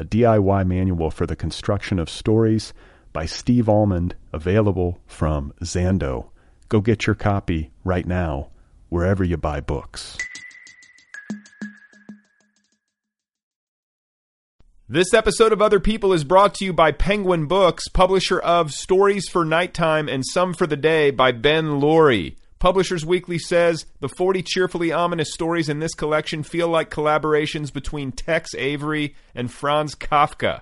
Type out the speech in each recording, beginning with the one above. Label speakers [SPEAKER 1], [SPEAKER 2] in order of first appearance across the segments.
[SPEAKER 1] a DIY manual for the construction of stories by Steve Almond, available from Zando. Go get your copy right now, wherever you buy books.
[SPEAKER 2] This episode of Other People is brought to you by Penguin Books, publisher of Stories for Nighttime and Some for the Day by Ben Loory. Publishers Weekly says the 40 cheerfully ominous stories in this collection feel like collaborations between Tex Avery and Franz Kafka.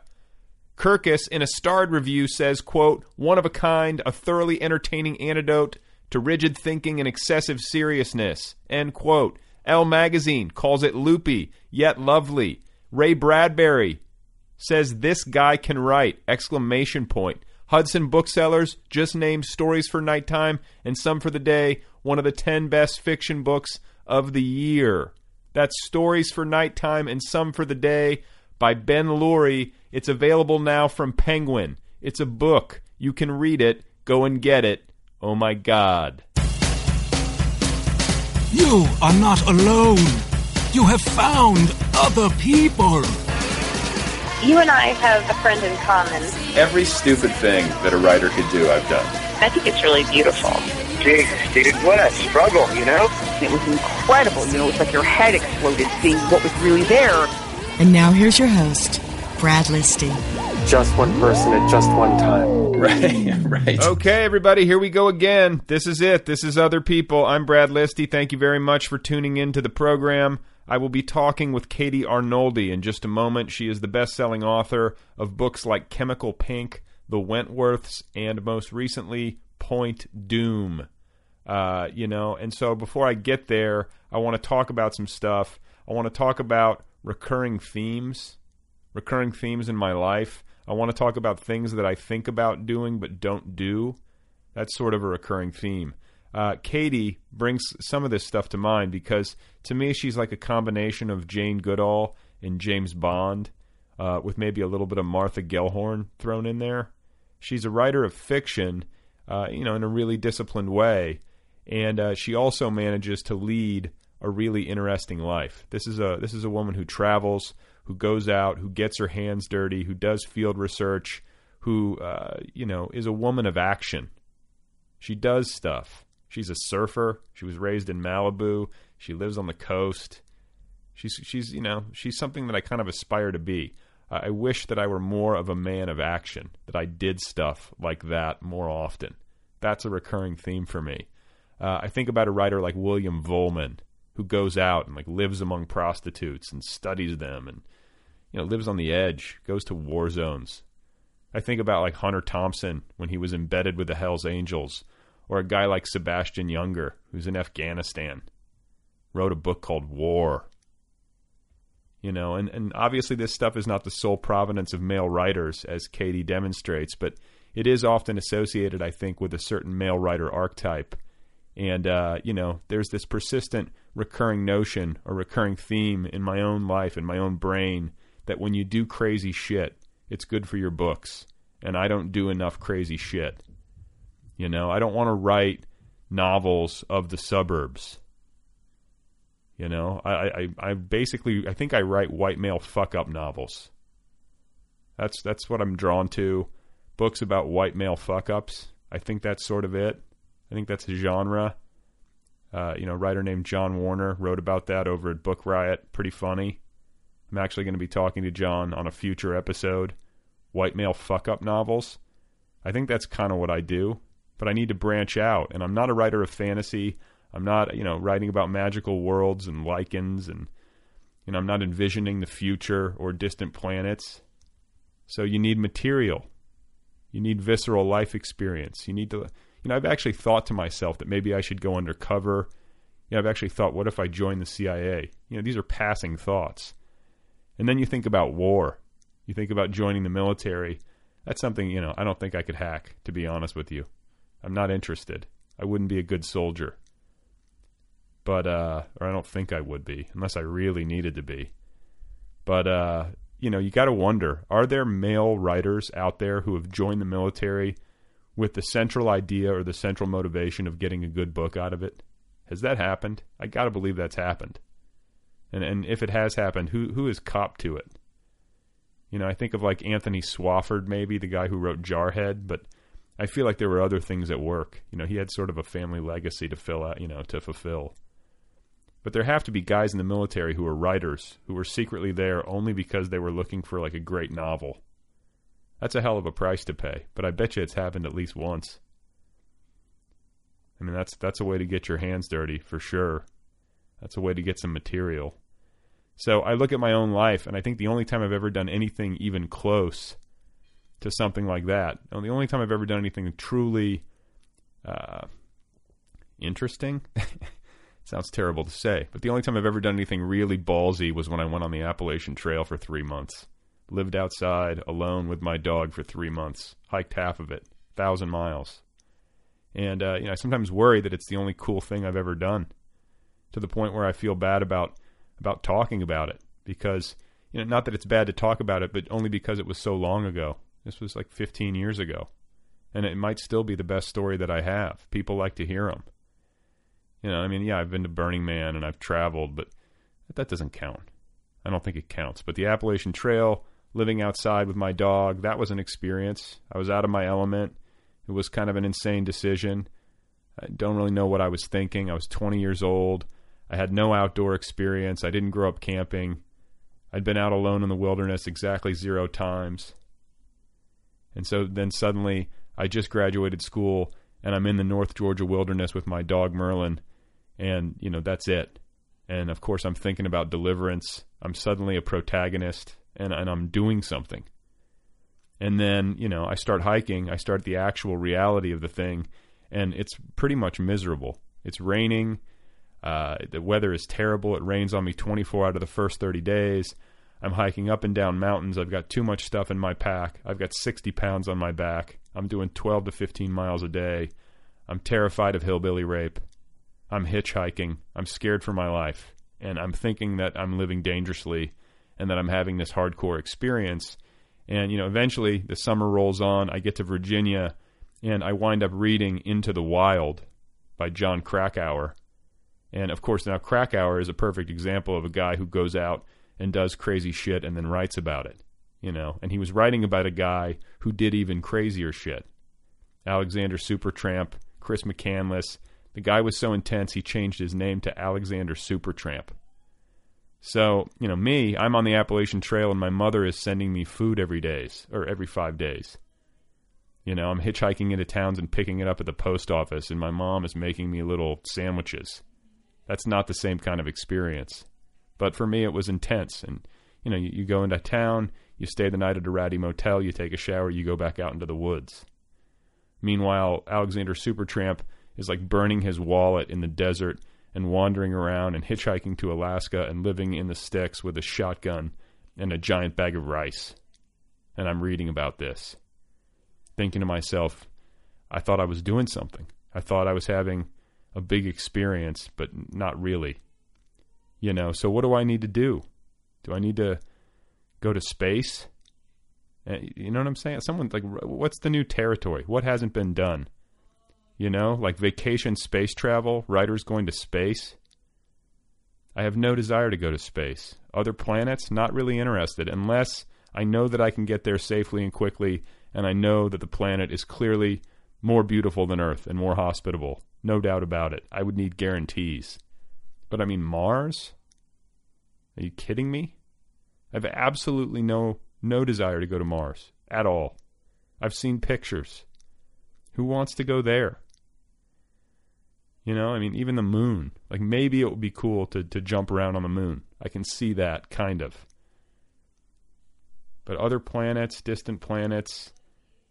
[SPEAKER 2] Kirkus, in a starred review, says, quote, one of a kind, a thoroughly entertaining antidote to rigid thinking and excessive seriousness, end quote. Elle Magazine calls it loopy, yet lovely. Ray Bradbury says this guy can write, exclamation point. Hudson Booksellers just named Stories for Nighttime and Some for the Day one of the 10 best fiction books of the year. That's Stories for Nighttime and Some for the Day by Ben Loory. It's available now from Penguin. It's a book. You can read it. Go and get it. Oh my God.
[SPEAKER 3] You are not alone. You have found other people.
[SPEAKER 4] You and I have a friend in common.
[SPEAKER 5] Every stupid thing that a writer could do, I've done.
[SPEAKER 4] I think it's really beautiful.
[SPEAKER 6] Jesus, dude, what a struggle, you know?
[SPEAKER 7] It was incredible. You know, it's like your head exploded seeing what was really there.
[SPEAKER 8] And now here's your host, Brad Listi.
[SPEAKER 9] Just one person at just one time.
[SPEAKER 5] Right, right.
[SPEAKER 2] Okay, everybody, here we go again. This is it. This is Other People. I'm Brad Listi. Thank you very much for tuning in to the program. I will be talking with Katie Arnoldi in just a moment. She is the best selling author of books like Chemical Pink, The Wentworths, and most recently, Point Dume. Uh, you know, and so before I get there, I want to talk about some stuff. I want to talk about recurring themes, recurring themes in my life. I want to talk about things that I think about doing but don't do. That's sort of a recurring theme uh, Katie brings some of this stuff to mind because to me she's like a combination of Jane Goodall and James Bond, uh, with maybe a little bit of Martha Gellhorn thrown in there. She's a writer of fiction, uh, you know, in a really disciplined way, and uh, she also manages to lead a really interesting life. This is a this is a woman who travels, who goes out, who gets her hands dirty, who does field research, who uh, you know is a woman of action. She does stuff She's a surfer. She was raised in Malibu. She lives on the coast. She's she's you know she's something that I kind of aspire to be. I wish that I were more of a man of action. That I did stuff like that more often. That's a recurring theme for me. Uh, I think about a writer like William Vollmann who goes out and like lives among prostitutes and studies them and you know lives on the edge, goes to war zones. I think about like Hunter Thompson when he was embedded with the Hells Angels or a guy like Sebastian Younger, who's in Afghanistan, wrote a book called War. You know, and, and obviously this stuff is not the sole provenance of male writers, as Katie demonstrates, but it is often associated, I think, with a certain male writer archetype. And, uh, you know, there's this persistent recurring notion or recurring theme in my own life, in my own brain, that when you do crazy shit, it's good for your books. And I don't do enough crazy shit. You know, I don't want to write novels of the suburbs. You know, I, I, I basically I think I write white male fuck up novels. That's that's what I'm drawn to. Books about white male fuck ups. I think that's sort of it. I think that's a genre. Uh, you know, a writer named John Warner wrote about that over at Book Riot. Pretty funny. I'm actually going to be talking to John on a future episode. White male fuck up novels.
[SPEAKER 5] I think that's kind of what I do, but I need to branch out. And I'm not a writer of fantasy. I'm not, you know, writing about magical worlds and lichens and you know, I'm not envisioning the future or distant planets. So you need material. You need visceral life experience. You need to you know, I've actually thought to myself that maybe I should go undercover. You know, I've actually thought, what if I join the CIA? You know, these are passing thoughts. And then you think about war. You think about joining the military. That's something, you know, I don't think I could hack, to be honest with you. I'm not interested. I wouldn't be a good soldier. But uh or I don't think I would be unless I really needed to be. But uh you know, you got to wonder, are there male writers out there who have joined the military with the central idea or the central motivation of getting a good book out of it? Has that happened? I got to believe that's happened. And and if it has happened, who who is cop to it? You know, I think of like Anthony Swofford, maybe the guy who wrote Jarhead, but I feel like there were other things at work. You know, he had sort of a family legacy to fill out, you know, to fulfill. But there have to be guys in the military who are writers who were secretly there only because they were looking for like a great novel. That's a hell of a price to pay, but I bet you it's happened at least once. I mean, that's that's a way to get your hands dirty for sure. That's a way to get some material. So I look at my own life, and I think the only time I've ever done anything even close to something like that, and the only time I've ever done anything truly uh, interesting, sounds terrible to say, but the only time I've ever done anything really ballsy was when I went on the Appalachian Trail for three months. Lived outside alone with my dog for three months, hiked half of it, thousand miles. And uh, you know, I sometimes worry that it's the only cool thing I've ever done, to the point where I feel bad about about talking about it because you know, not that it's bad to talk about it, but only because it was so long ago. This was like 15 years ago, and it might still be the best story that I have. People like to hear them. You know, I mean, yeah, I've been to Burning Man and I've traveled, but that doesn't count. I don't think it counts. But the Appalachian Trail, living outside with my dog, that was an experience. I was out of my element. It was kind of an insane decision. I don't really know what I was thinking. I was 20 years old. I had no outdoor experience. I didn't grow up camping. I'd been out alone in the wilderness exactly zero times. And so then suddenly I just graduated school and I'm in the North Georgia wilderness with my dog Merlin. And, you know, that's it. And of course, I'm thinking about deliverance. I'm suddenly a protagonist and, and I'm doing something. And then, you know, I start hiking. I start the actual reality of the thing. And it's pretty much miserable. It's raining. Uh, the weather is terrible. It rains on me 24 out of the first 30 days. I'm hiking up and down mountains. I've got too much stuff in my pack. I've got 60 pounds on my back. I'm doing 12 to 15 miles a day. I'm terrified of hillbilly rape. I'm hitchhiking. I'm scared for my life. And I'm thinking that I'm living dangerously and that I'm having this hardcore experience. And, you know, eventually the summer rolls on. I get to Virginia and I wind up reading Into the Wild by Jon Krakauer and of course, now Krakauer is a perfect example of a guy who goes out and does crazy shit and then writes about it. You know, and he was writing about a guy who did even crazier shit. Alexander Supertramp, Chris McCandless. The guy was so intense he changed his name to Alexander Supertramp. So, you know, me, I'm on the Appalachian Trail and my mother is sending me food every days or every 5 days. You know, I'm hitchhiking into towns and picking it up at the post office and my mom is making me little sandwiches that's not the same kind of experience. But for me, it was intense. And, you know, you, you go into town, you stay the night at a ratty motel, you take a shower, you go back out into the woods. Meanwhile, Alexander Supertramp is like burning his wallet in the desert and wandering around and hitchhiking to Alaska and living in the sticks with a shotgun and a giant bag of rice. And I'm reading about this, thinking to myself, I thought I was doing something. I thought I was having a big experience, but not really. You know, so what do I need to do? Do I need to go to space? Eh, you know what I'm saying? Someone like, what's the new territory? What hasn't been done? You know, like vacation space travel, writers going to space. I have no desire to go to space. Other planets, not really interested, unless I know that I can get there safely and quickly, and I know that the planet is clearly more beautiful than Earth and more hospitable. No doubt about it. I would need guarantees. But I mean, Mars? Are you kidding me? I have absolutely no no desire to go to Mars at all. I've seen pictures.
[SPEAKER 2] Who wants to go there? You know, I mean, even the moon. Like maybe it would be cool to to jump around on the moon. I can see that kind of. But other planets, distant planets,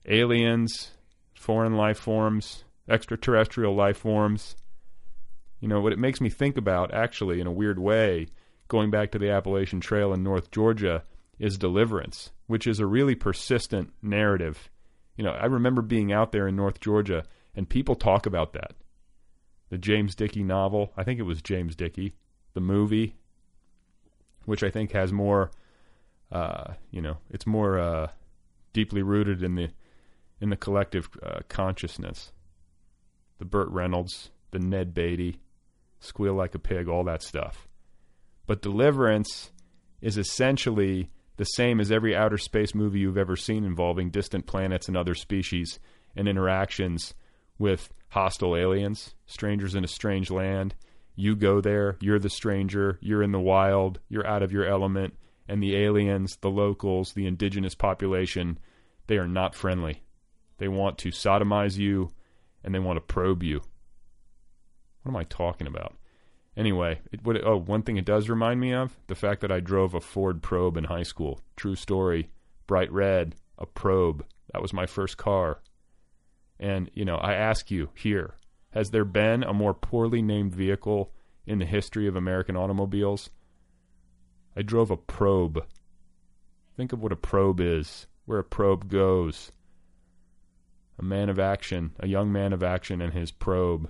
[SPEAKER 2] aliens, foreign life forms, extraterrestrial life forms. You know, what it makes me think about, actually, in a weird way, going back to the Appalachian Trail in North Georgia, is deliverance, which is a really persistent narrative. You know, I remember being out there in North Georgia, and people talk about that. The James Dickey novel, I think it was James Dickey, the movie, which I think has more, uh, you know, it's more uh, deeply rooted in the in the collective uh, consciousness. The Burt Reynolds, the Ned Beatty, Squeal Like a Pig, all that stuff. But Deliverance is essentially the same as every outer space movie you've ever seen involving distant planets and other species and interactions with hostile aliens, strangers in a strange land. You go there, you're the stranger, you're in the wild, you're out of your element, and the aliens, the locals, the indigenous population, they are not friendly. They want to sodomize you and they want to probe you. What am I talking about? Anyway, it, what, oh, one thing it does remind me of the fact that I drove a Ford Probe in high school. True story. Bright red, a Probe. That was my first car. And, you know, I ask you here has there been a more poorly named vehicle in the history of American automobiles? I drove a Probe. Think of what a probe is, where a probe goes. A man of action, a young man of action and his probe.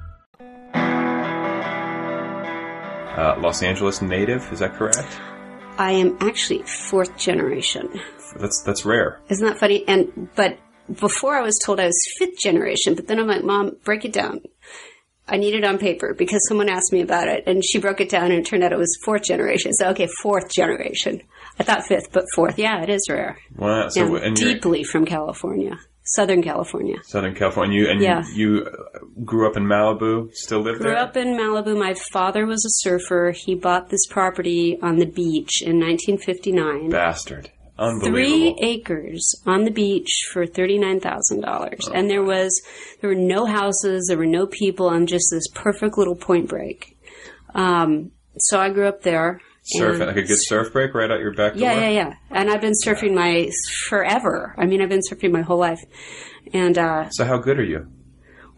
[SPEAKER 5] Uh, Los Angeles native, is that correct?
[SPEAKER 10] I am actually fourth generation.
[SPEAKER 5] That's that's rare.
[SPEAKER 10] Isn't that funny? And but before I was told I was fifth generation, but then I'm like, Mom, break it down. I need it on paper because someone asked me about it, and she broke it down, and it turned out it was fourth generation. So okay, fourth generation. I thought fifth, but fourth. Yeah, it is rare.
[SPEAKER 5] Wow. So
[SPEAKER 10] deeply from California, Southern California.
[SPEAKER 5] Southern California. You, and
[SPEAKER 10] Yeah.
[SPEAKER 5] you, you grew up in Malibu. Still live
[SPEAKER 10] Grew
[SPEAKER 5] there.
[SPEAKER 10] Grew up in Malibu. My father was a surfer. He bought this property on the beach in 1959.
[SPEAKER 5] Bastard. Unbelievable.
[SPEAKER 10] Three acres on the beach for thirty-nine thousand dollars, and there was there were no houses, there were no people, on just this perfect little Point Break. Um, so I grew up there.
[SPEAKER 5] Surf
[SPEAKER 10] and-
[SPEAKER 5] like a good surf break right out your back door.
[SPEAKER 10] yeah, yeah, yeah. And I've been surfing my forever. I mean, I've been surfing my whole life. And uh,
[SPEAKER 5] So how good are you?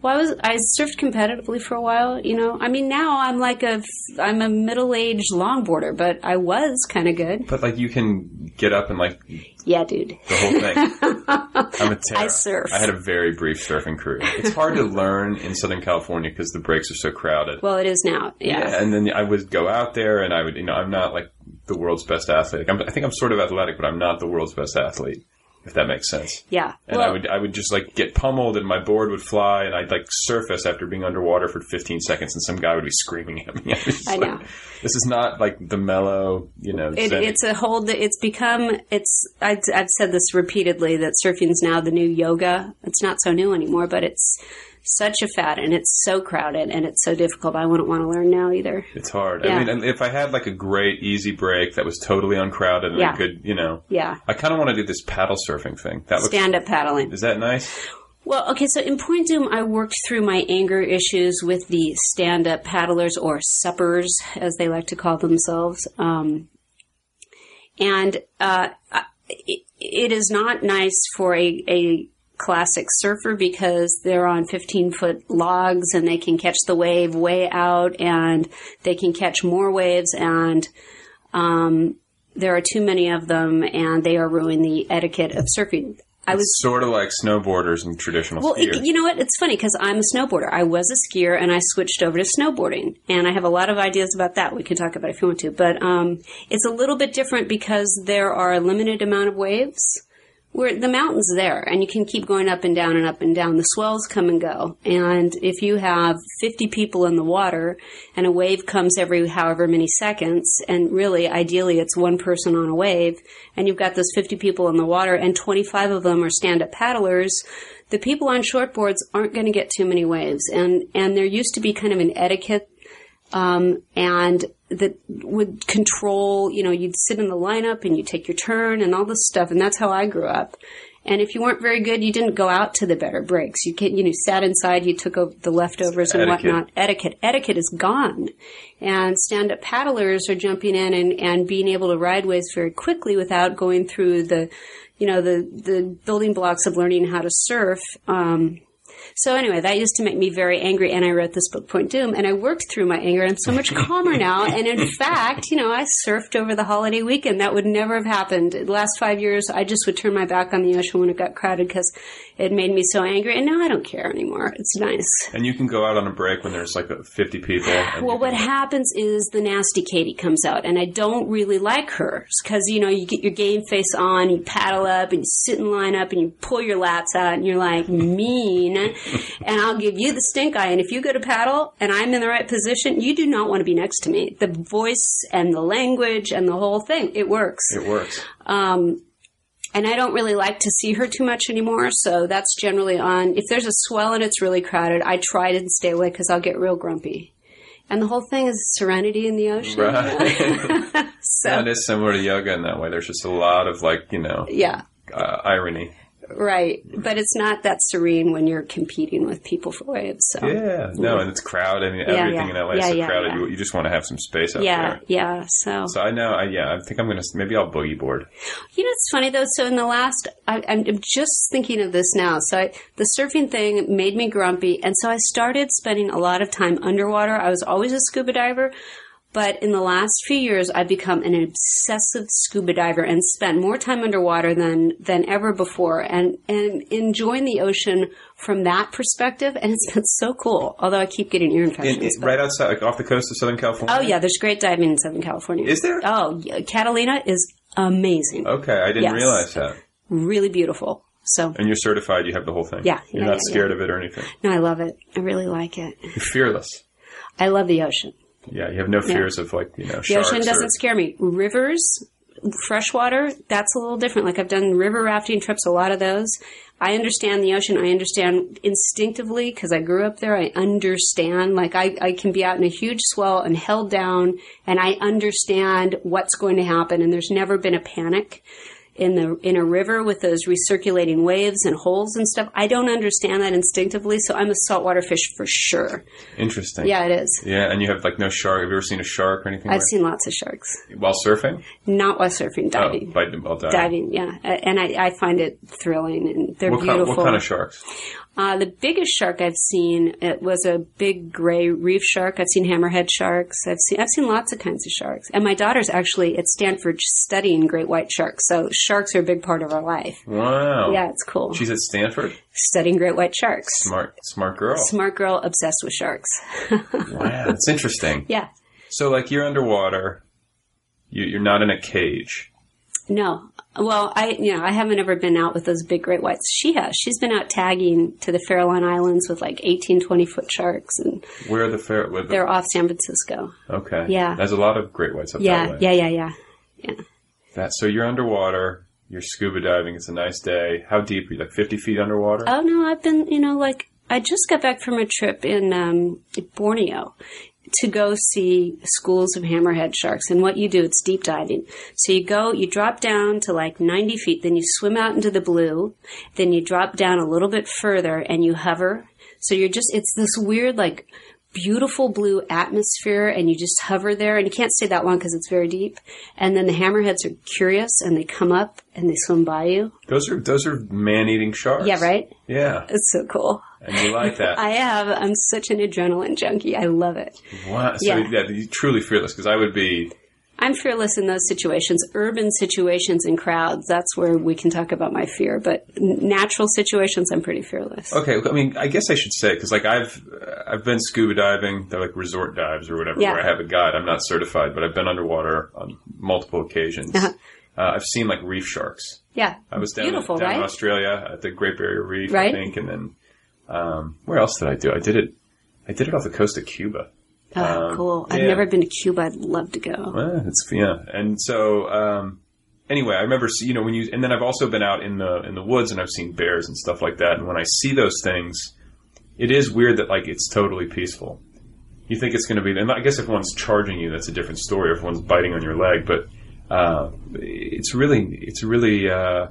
[SPEAKER 10] Well, I was I surfed competitively for a while. You know, I mean, now I'm like a I'm a middle aged longboarder, but I was kind of good.
[SPEAKER 5] But like you can get up and like
[SPEAKER 10] Yeah, dude.
[SPEAKER 5] the whole thing. I'm a terror.
[SPEAKER 10] I surf.
[SPEAKER 5] I had a very brief surfing career. It's hard to learn in Southern California because the breaks are so crowded.
[SPEAKER 10] Well, it is now. Yeah.
[SPEAKER 5] and then I would go out there, and I would, you know, I'm not like the world's best athlete. I'm, I think I'm sort of athletic, but I'm not the world's best athlete. If that makes sense.
[SPEAKER 10] Yeah.
[SPEAKER 5] And
[SPEAKER 10] well,
[SPEAKER 5] I would I would just like get pummeled and my board would fly and I'd like surface after being underwater for 15 seconds and some guy would be screaming at me. I, like,
[SPEAKER 10] know.
[SPEAKER 5] This is not like the mellow, you know.
[SPEAKER 10] It, it's a whole. It's become. It's. I've, I've said this repeatedly that surfing's now the new yoga. It's not so new anymore, but it's such a fad and it's so crowded and it's so difficult. I wouldn't want to learn now either.
[SPEAKER 5] It's hard.
[SPEAKER 10] Yeah.
[SPEAKER 5] I mean, and if I had like a great easy break that was totally uncrowded and
[SPEAKER 10] Yeah.
[SPEAKER 5] a good, you know,
[SPEAKER 10] Yeah.
[SPEAKER 5] I kind of want to do this paddle surfing thing. That.
[SPEAKER 10] Stand up paddling.
[SPEAKER 5] Is that nice?
[SPEAKER 10] Well, okay, so in Point Dume, I worked through my anger issues with the stand up paddlers or suppers, as they like to call themselves. Um, and uh, it, it is not nice for a, a classic surfer because they're on 15 foot logs and they can catch the wave way out and they can catch more waves and um, there are too many of them and they are ruining the etiquette of surfing. I was
[SPEAKER 5] sort of like snowboarders and traditional
[SPEAKER 10] well,
[SPEAKER 5] skiers.
[SPEAKER 10] it, you know what? It's funny because I'm a snowboarder. I was a skier and I switched over to snowboarding, and I have a lot of ideas about that. We can talk about if you want to, but um, it's a little bit different because there are a limited amount of waves. Where the mountain's there, and you can keep going up and down and up and down. The swells come and go, and if you have 50 people in the water, and a wave comes every however many seconds, and really, ideally, it's one person on a wave, and you've got those 50 people in the water, and 25 of them are stand-up paddlers, the people on shortboards aren't going to get too many waves. And, and there used to be kind of an etiquette, um, and that would control, you know, you'd sit in the lineup and you take your turn and all this stuff. And that's how I grew up. And if you weren't very good, you didn't go out to the better breaks. You can, you know, sat inside, you took over the leftovers and whatnot. Etiquette. Etiquette is gone. And stand-up paddlers are jumping in and, and being able to ride waves very quickly without going through the, you know, the, the building blocks of learning how to surf. Um, so anyway, that used to make me very angry, and I wrote this book, Point Dume, and I worked through my anger. I'm so much calmer now, and in fact, you know, I surfed over the holiday weekend. That would never have happened. The last five years, I just would turn my back on the ocean when it got crowded because it made me so angry, and now I don't care anymore. It's nice.
[SPEAKER 5] and you can go out on a break when there's like 50 people.
[SPEAKER 10] Well, what happens is the nasty Katie comes out, and I don't really like her because you know you get your game face on, you paddle up, and you sit in line up, and you pull your lats out, and you're like mean, and I'll give you the stink eye. And if you go to paddle and I'm in the right position, you do not want to be next to me. The voice and the language and the whole thing, it works.
[SPEAKER 5] It works.
[SPEAKER 10] Um, and I don't really like to see her too much anymore, so that's generally on. If there's a swell and it's really crowded, I try to stay away because I'll get real grumpy. And the whole thing is serenity in the ocean.
[SPEAKER 5] Right.
[SPEAKER 10] so,
[SPEAKER 5] it is similar to yoga in that way. There's just a lot of like, you know,
[SPEAKER 10] yeah,
[SPEAKER 5] uh, irony.
[SPEAKER 10] Right. But it's not that serene when you're competing with people for waves. So.
[SPEAKER 5] Yeah, no, and it's crowded. I mean,
[SPEAKER 10] Yeah,
[SPEAKER 5] everything
[SPEAKER 10] yeah.
[SPEAKER 5] in LA is
[SPEAKER 10] Yeah,
[SPEAKER 5] so
[SPEAKER 10] yeah,
[SPEAKER 5] crowded.
[SPEAKER 10] yeah.
[SPEAKER 5] You, you just want to have some space out
[SPEAKER 10] yeah,
[SPEAKER 5] there.
[SPEAKER 10] yeah. So,
[SPEAKER 5] So I know, I, yeah, I think I'm gonna maybe I'll boogie board.
[SPEAKER 10] You know, it's funny though. So in the last, I, I'm just thinking of this now. So I, the surfing thing made me grumpy, and so I started spending a lot of time underwater. I was always a scuba diver, but in the last few years, I've become an obsessive scuba diver and spent more time underwater than than ever before, and and enjoying the ocean from that perspective. And it's been so cool. Although I keep getting ear infections.
[SPEAKER 5] In, right outside, like off the coast of Southern California.
[SPEAKER 10] Oh yeah, there's great diving in Southern California.
[SPEAKER 5] Is there?
[SPEAKER 10] Oh, Catalina is amazing.
[SPEAKER 5] Okay, I didn't
[SPEAKER 10] Yes.
[SPEAKER 5] realize that.
[SPEAKER 10] Really beautiful. So
[SPEAKER 5] And you're certified. You have the whole thing.
[SPEAKER 10] Yeah,
[SPEAKER 5] you're
[SPEAKER 10] yeah,
[SPEAKER 5] not
[SPEAKER 10] yeah,
[SPEAKER 5] scared of it or anything.
[SPEAKER 10] No, I love it. I really like it.
[SPEAKER 5] You're fearless.
[SPEAKER 10] I love the ocean.
[SPEAKER 5] Yeah, you have no fears of like you know
[SPEAKER 10] The ocean doesn't
[SPEAKER 5] or,
[SPEAKER 10] scare me. Rivers, freshwater, that's a little different. Like I've done river rafting trips, a lot of those. I understand the ocean. I understand instinctively because I grew up there. I understand. Like I, I can be out in a huge swell and held down and I understand what's going to happen and there's never been a panic in the in a river with those recirculating waves and holes and stuff. I don't understand that instinctively, so I'm a saltwater fish for sure.
[SPEAKER 5] Interesting.
[SPEAKER 10] Yeah, it is.
[SPEAKER 5] Yeah, and you have like no shark. Have you ever seen a shark or anything?
[SPEAKER 10] I've
[SPEAKER 5] like-
[SPEAKER 10] seen lots of sharks.
[SPEAKER 5] while surfing.
[SPEAKER 10] Not while surfing, oh, diving.
[SPEAKER 5] Oh, by, while diving.
[SPEAKER 10] diving, yeah, and I, I find it thrilling, and they're
[SPEAKER 5] What kind,
[SPEAKER 10] beautiful.
[SPEAKER 5] what kind of sharks?
[SPEAKER 10] Uh, the biggest shark I've seen it was a big gray reef shark. I've seen hammerhead sharks. I've seen I've seen lots of kinds of sharks. And my daughter's actually at Stanford studying great white sharks. So sharks are a big part of our life.
[SPEAKER 5] Wow.
[SPEAKER 10] Yeah, it's cool.
[SPEAKER 5] She's at Stanford.
[SPEAKER 10] Studying great white sharks.
[SPEAKER 5] Smart, smart girl.
[SPEAKER 10] Smart girl, obsessed with sharks.
[SPEAKER 5] Wow, that's interesting.
[SPEAKER 10] yeah.
[SPEAKER 5] So, like, you're underwater. You, you're not in a cage.
[SPEAKER 10] No. Well, I you know I haven't ever been out with those big great whites. She has. She's been out tagging to the Farallon Islands with like 18, 20 foot sharks, and
[SPEAKER 5] Where are the fair? Where the,
[SPEAKER 10] they're off San Francisco.
[SPEAKER 5] okay.
[SPEAKER 10] Yeah.
[SPEAKER 5] There's a lot of great whites up
[SPEAKER 10] Yeah,
[SPEAKER 5] that way.
[SPEAKER 10] yeah, yeah, yeah, yeah.
[SPEAKER 5] That so you're underwater. You're scuba diving. It's a nice day. How deep are you? Like 50 feet underwater?
[SPEAKER 10] Oh no, I've been you know like I just got back from a trip in um, Borneo to go see schools of hammerhead sharks. And what you do, it's deep diving. So you go, you drop down to like 90 feet, then you swim out into the blue, then you drop down a little bit further and you hover. So you're just, it's this weird like beautiful blue atmosphere and you just hover there and you can't stay that long because it's very deep. And then the hammerheads are curious and they come up and they swim by you.
[SPEAKER 5] Those are those are man-eating sharks.
[SPEAKER 10] Yeah, right?
[SPEAKER 5] Yeah,
[SPEAKER 10] It's so cool.
[SPEAKER 5] And you like that.
[SPEAKER 10] I have. I'm such an adrenaline junkie. I love it.
[SPEAKER 5] wow. So
[SPEAKER 10] Yeah.
[SPEAKER 5] yeah, you're truly fearless. Because I would be.
[SPEAKER 10] I'm fearless in those situations. Urban situations and crowds, that's where we can talk about my fear. But natural situations, I'm pretty fearless.
[SPEAKER 5] Okay, I mean, I guess I should say because like I've I've been scuba diving, they're like resort dives or whatever,
[SPEAKER 10] Yeah.
[SPEAKER 5] where I have a guide. I'm not certified, but I've been underwater on multiple occasions.
[SPEAKER 10] Uh-huh.
[SPEAKER 5] Uh, I've seen like reef sharks.
[SPEAKER 10] Yeah.
[SPEAKER 5] I was down,
[SPEAKER 10] Beautiful,
[SPEAKER 5] down in? Australia at the Great Barrier Reef,
[SPEAKER 10] Right.
[SPEAKER 5] I think, and then um, where else did I do? I did it. I did it off the coast of Cuba.
[SPEAKER 10] Oh,
[SPEAKER 5] Um,
[SPEAKER 10] cool. I've
[SPEAKER 5] yeah.
[SPEAKER 10] never been to Cuba. I'd love to go.
[SPEAKER 5] Well, it's yeah, and so um, anyway, I remember you know when you and then I've also been out in the in the woods and I've seen bears and stuff like that. And when I see those things, it is weird that like it's totally peaceful. You think it's going to be, and I guess if one's charging you, that's a different story. If one's biting on your leg, but uh, it's really, it's really. Uh,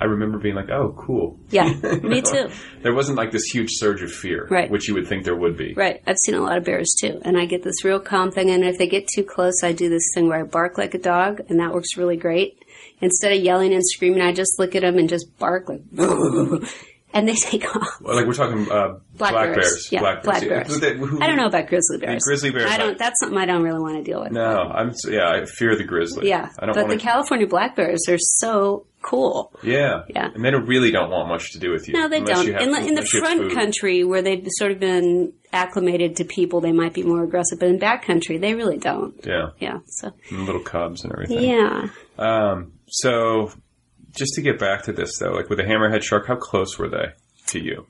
[SPEAKER 5] I remember being like, "Oh, cool."
[SPEAKER 10] Yeah, me too.
[SPEAKER 5] There wasn't like this huge surge of fear,
[SPEAKER 10] Right.
[SPEAKER 5] which you would think there would be.
[SPEAKER 10] Right. I've seen a lot of bears too. And I get this real calm thing. And if they get too close, I do this thing where I bark like a dog, and that works really great. Instead of yelling and screaming, I just look at them and just bark like, and they take off.
[SPEAKER 5] Well, like we're talking uh,
[SPEAKER 10] Black, bears. Yeah,
[SPEAKER 5] black,
[SPEAKER 10] black
[SPEAKER 5] bears.
[SPEAKER 10] bears. I don't know about grizzly bears.
[SPEAKER 5] grizzly bears,
[SPEAKER 10] I don't. That's something I don't really want to deal with.
[SPEAKER 5] No, I'm yeah. I fear the grizzly.
[SPEAKER 10] Yeah,
[SPEAKER 5] I don't
[SPEAKER 10] but
[SPEAKER 5] want
[SPEAKER 10] the California black bears are so cool.
[SPEAKER 5] Yeah,
[SPEAKER 10] Yeah.
[SPEAKER 5] and they don't, really don't want much to do with you.
[SPEAKER 10] No, they don't.
[SPEAKER 5] have
[SPEAKER 10] In, the- in the
[SPEAKER 5] unless you have
[SPEAKER 10] front country, where they've sort of been acclimated to people, they might be more aggressive. But in back country, they really don't.
[SPEAKER 5] Yeah,
[SPEAKER 10] Yeah. So
[SPEAKER 5] and little cubs and everything.
[SPEAKER 10] yeah.
[SPEAKER 5] Um. So, just to get back to this though, like with a hammerhead shark, how close were they to you?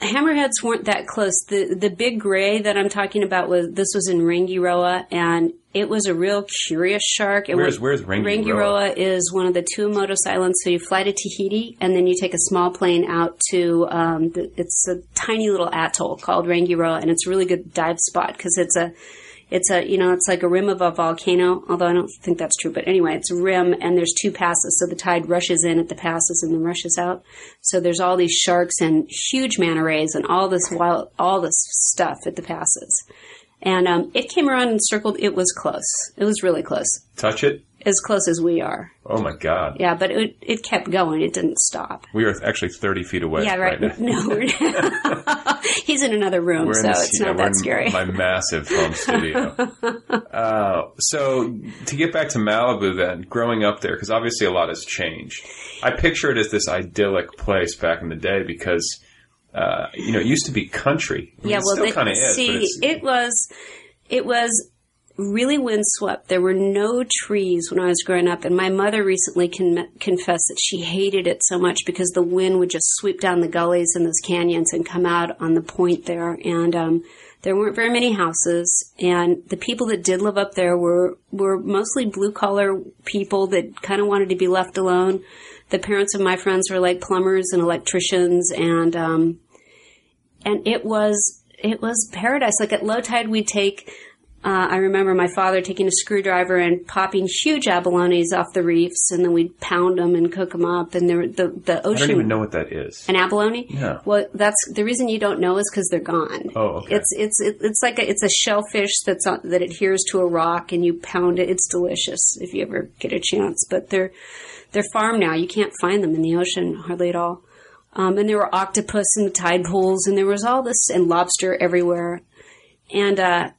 [SPEAKER 10] Hammerheads weren't that close. The the big gray that I'm talking about was this was in Rangiroa, and it was a real curious shark. It
[SPEAKER 5] Where's-
[SPEAKER 10] was,
[SPEAKER 5] where's Rangiroa?
[SPEAKER 10] is one of the two Tuamotus Islands. So you fly to Tahiti, and then you take a small plane out to um, the, it's a tiny little atoll called Rangiroa, and it's a really good dive spot because it's a it's a you know it's like a rim of a volcano although i don't think that's true but anyway it's a rim and there's two passes so the tide rushes in at the passes and then rushes out. So there's all these sharks and huge manta rays and all this wild all this stuff at the passes. And um, it came around and circled it was close. It was really close.
[SPEAKER 5] Touch it?
[SPEAKER 10] As close as we are
[SPEAKER 5] Oh my god,
[SPEAKER 10] yeah but it, it kept going it didn't stop
[SPEAKER 5] we are actually thirty feet away.
[SPEAKER 10] yeah right,
[SPEAKER 5] now.
[SPEAKER 10] no we're he's in another room
[SPEAKER 5] We're
[SPEAKER 10] so
[SPEAKER 5] this,
[SPEAKER 10] it's
[SPEAKER 5] yeah,
[SPEAKER 10] not
[SPEAKER 5] we're
[SPEAKER 10] that
[SPEAKER 5] in
[SPEAKER 10] scary
[SPEAKER 5] My massive home studio. uh, so to get back to Malibu, then growing up there, because obviously a lot has changed. I picture it as this idyllic place back in the day because. Uh, you know, it used to be country. I mean,
[SPEAKER 10] yeah,
[SPEAKER 5] it
[SPEAKER 10] well,
[SPEAKER 5] kind of is.
[SPEAKER 10] see, it was, it was really windswept. There were no trees when I was growing up, and my mother recently con- confessed that she hated it so much because the wind would just sweep down the gullies and those canyons and come out on the point there, and um, there weren't very many houses, and the people that did live up there were were mostly blue collar people that kind of wanted to be left alone. The parents of my friends were like plumbers and electricians, and um, and it was it was paradise. Like at low tide, we'd take. Uh, I remember my father taking a screwdriver and popping huge abalones off the reefs, and then we'd pound them and cook them up. And there, the the
[SPEAKER 5] I
[SPEAKER 10] ocean.
[SPEAKER 5] don't even know what that is.
[SPEAKER 10] An abalone?
[SPEAKER 5] Yeah.
[SPEAKER 10] Well, that's the reason you don't know is because they're gone.
[SPEAKER 5] Oh, okay.
[SPEAKER 10] It's it's it's like a, it's a shellfish that's on, that adheres to a rock, and you pound it. It's delicious if you ever get a chance. But they're they're farmed now. You can't find them in the ocean hardly at all. Um, and there were octopus in the tide pools, and there was all this and lobster everywhere, and uh,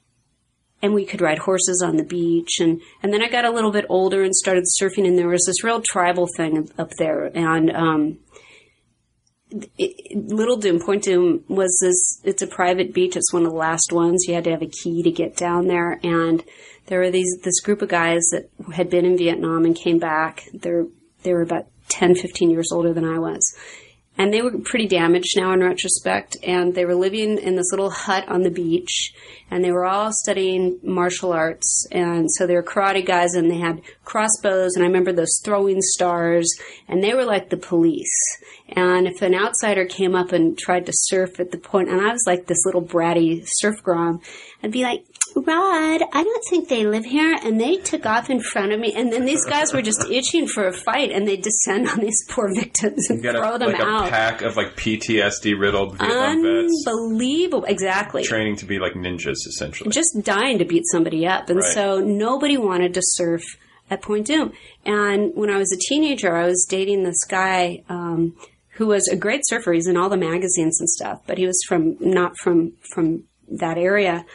[SPEAKER 10] and we could ride horses on the beach, and and then I got a little bit older and started surfing, and there was this real tribal thing up there, and um, it, Little Dume, Point Dume was this, it's a private beach. It's one of the last ones. You had to have a key to get down there. And there were these, this group of guys that had been in Vietnam and came back. They're, they were about 10, 15 years older than I was. And they were pretty damaged now in retrospect. And they were living in this little hut on the beach. And they were all studying martial arts. And so they were karate guys and they had crossbows. And I remember those throwing stars. And they were like the police. And if an outsider came up and tried to surf at the point, and I was like this little bratty surf grom, I'd be like, Rod, I don't think they live here. And they took off in front of me. And then these guys were just itching for a fight and they descend on these poor victims and
[SPEAKER 5] You
[SPEAKER 10] throw
[SPEAKER 5] a,
[SPEAKER 10] them
[SPEAKER 5] like
[SPEAKER 10] out.
[SPEAKER 5] a pack of like PTSD riddled Vietnam vets
[SPEAKER 10] Unbelievable. Exactly.
[SPEAKER 5] training to be like ninjas, essentially.
[SPEAKER 10] just dying to beat somebody up. And
[SPEAKER 5] Right.
[SPEAKER 10] so nobody wanted to surf at Point Dume. And when I was a teenager, I was dating this guy um, who was a great surfer. He's in all the magazines and stuff, but he was from not from from that area.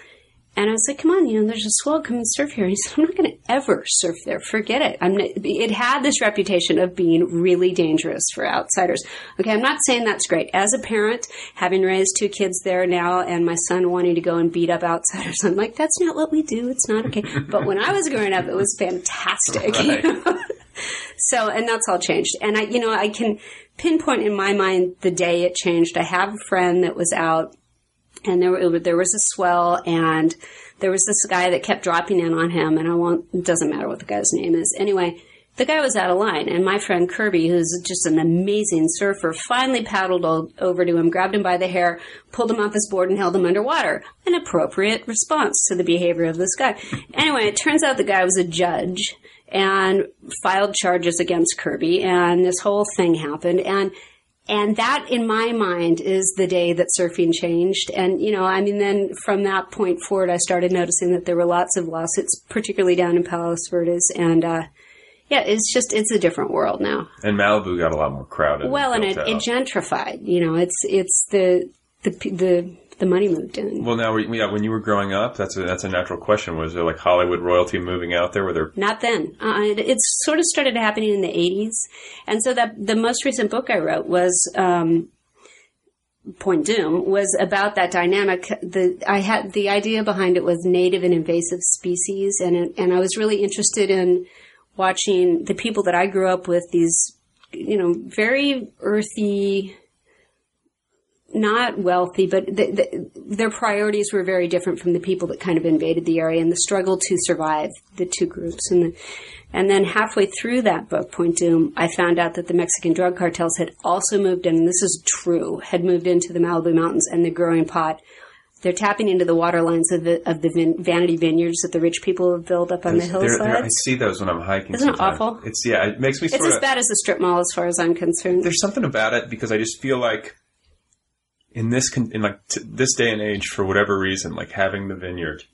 [SPEAKER 10] And I was like, "Come on, you know, there's a swell. Come and surf here." And he said, "I'm not going to ever surf there. Forget it." I'm. Not, it had this reputation of being really dangerous for outsiders. Okay, I'm not saying that's great. As a parent, having raised two kids there now, and my son wanting to go and beat up outsiders, I'm like, "That's not what we do. It's not okay." but when I was growing up, it was fantastic.
[SPEAKER 5] Right.
[SPEAKER 10] So, and that's all changed. And I, you know, I can pinpoint in my mind the day it changed. I have a friend that was out and there, there was a swell and there was this guy that kept dropping in on him and I won't, it doesn't matter what the guy's name is. Anyway, the guy was out of line and my friend Kirby, who's just an amazing surfer, finally paddled o- over to him, grabbed him by the hair, pulled him off his board and held him underwater. An appropriate response to the behavior of this guy. Anyway, it turns out the guy was a judge and filed charges against Kirby and this whole thing happened and and that in my mind is the day that surfing changed. And you know i mean then from that point forward i started noticing that there were lots of lawsuits particularly down in palos verdes and uh yeah it's just it's a different world now.
[SPEAKER 5] And Malibu got a lot more crowded.
[SPEAKER 10] well and it, it gentrified you know it's it's the the the the money moved in
[SPEAKER 5] Well, now, yeah, when you were growing up, that's a, that's a natural question. Was there like Hollywood royalty moving out there? Were there
[SPEAKER 10] Not then. Uh, it, it sort of started happening in the 80s. And so that the most recent book I wrote was um, Point Dume was about that dynamic. The I had the idea behind it was native and invasive species, and it, and I was really interested in watching the people that I grew up with. These, you know, very earthy, not wealthy, but the, the, their priorities were very different from the people that kind of invaded the area and the struggle to survive the two groups. And the, and then halfway through that book, Point Dume, I found out that the Mexican drug cartels had also moved in, and this is true, had moved into the Malibu Mountains and the growing pot. They're tapping into the water lines of the, of the vin- vanity vineyards that the rich people have built up on the
[SPEAKER 5] There's- there- there- I see those when I'm hiking.
[SPEAKER 10] Isn't it awful?
[SPEAKER 5] It's yeah. It makes me
[SPEAKER 10] It's as
[SPEAKER 5] of.
[SPEAKER 10] bad as the strip mall as far as I'm concerned.
[SPEAKER 5] There's something about it because I just feel like in this con- in like t- this day and age, for whatever reason, like having the vineyard,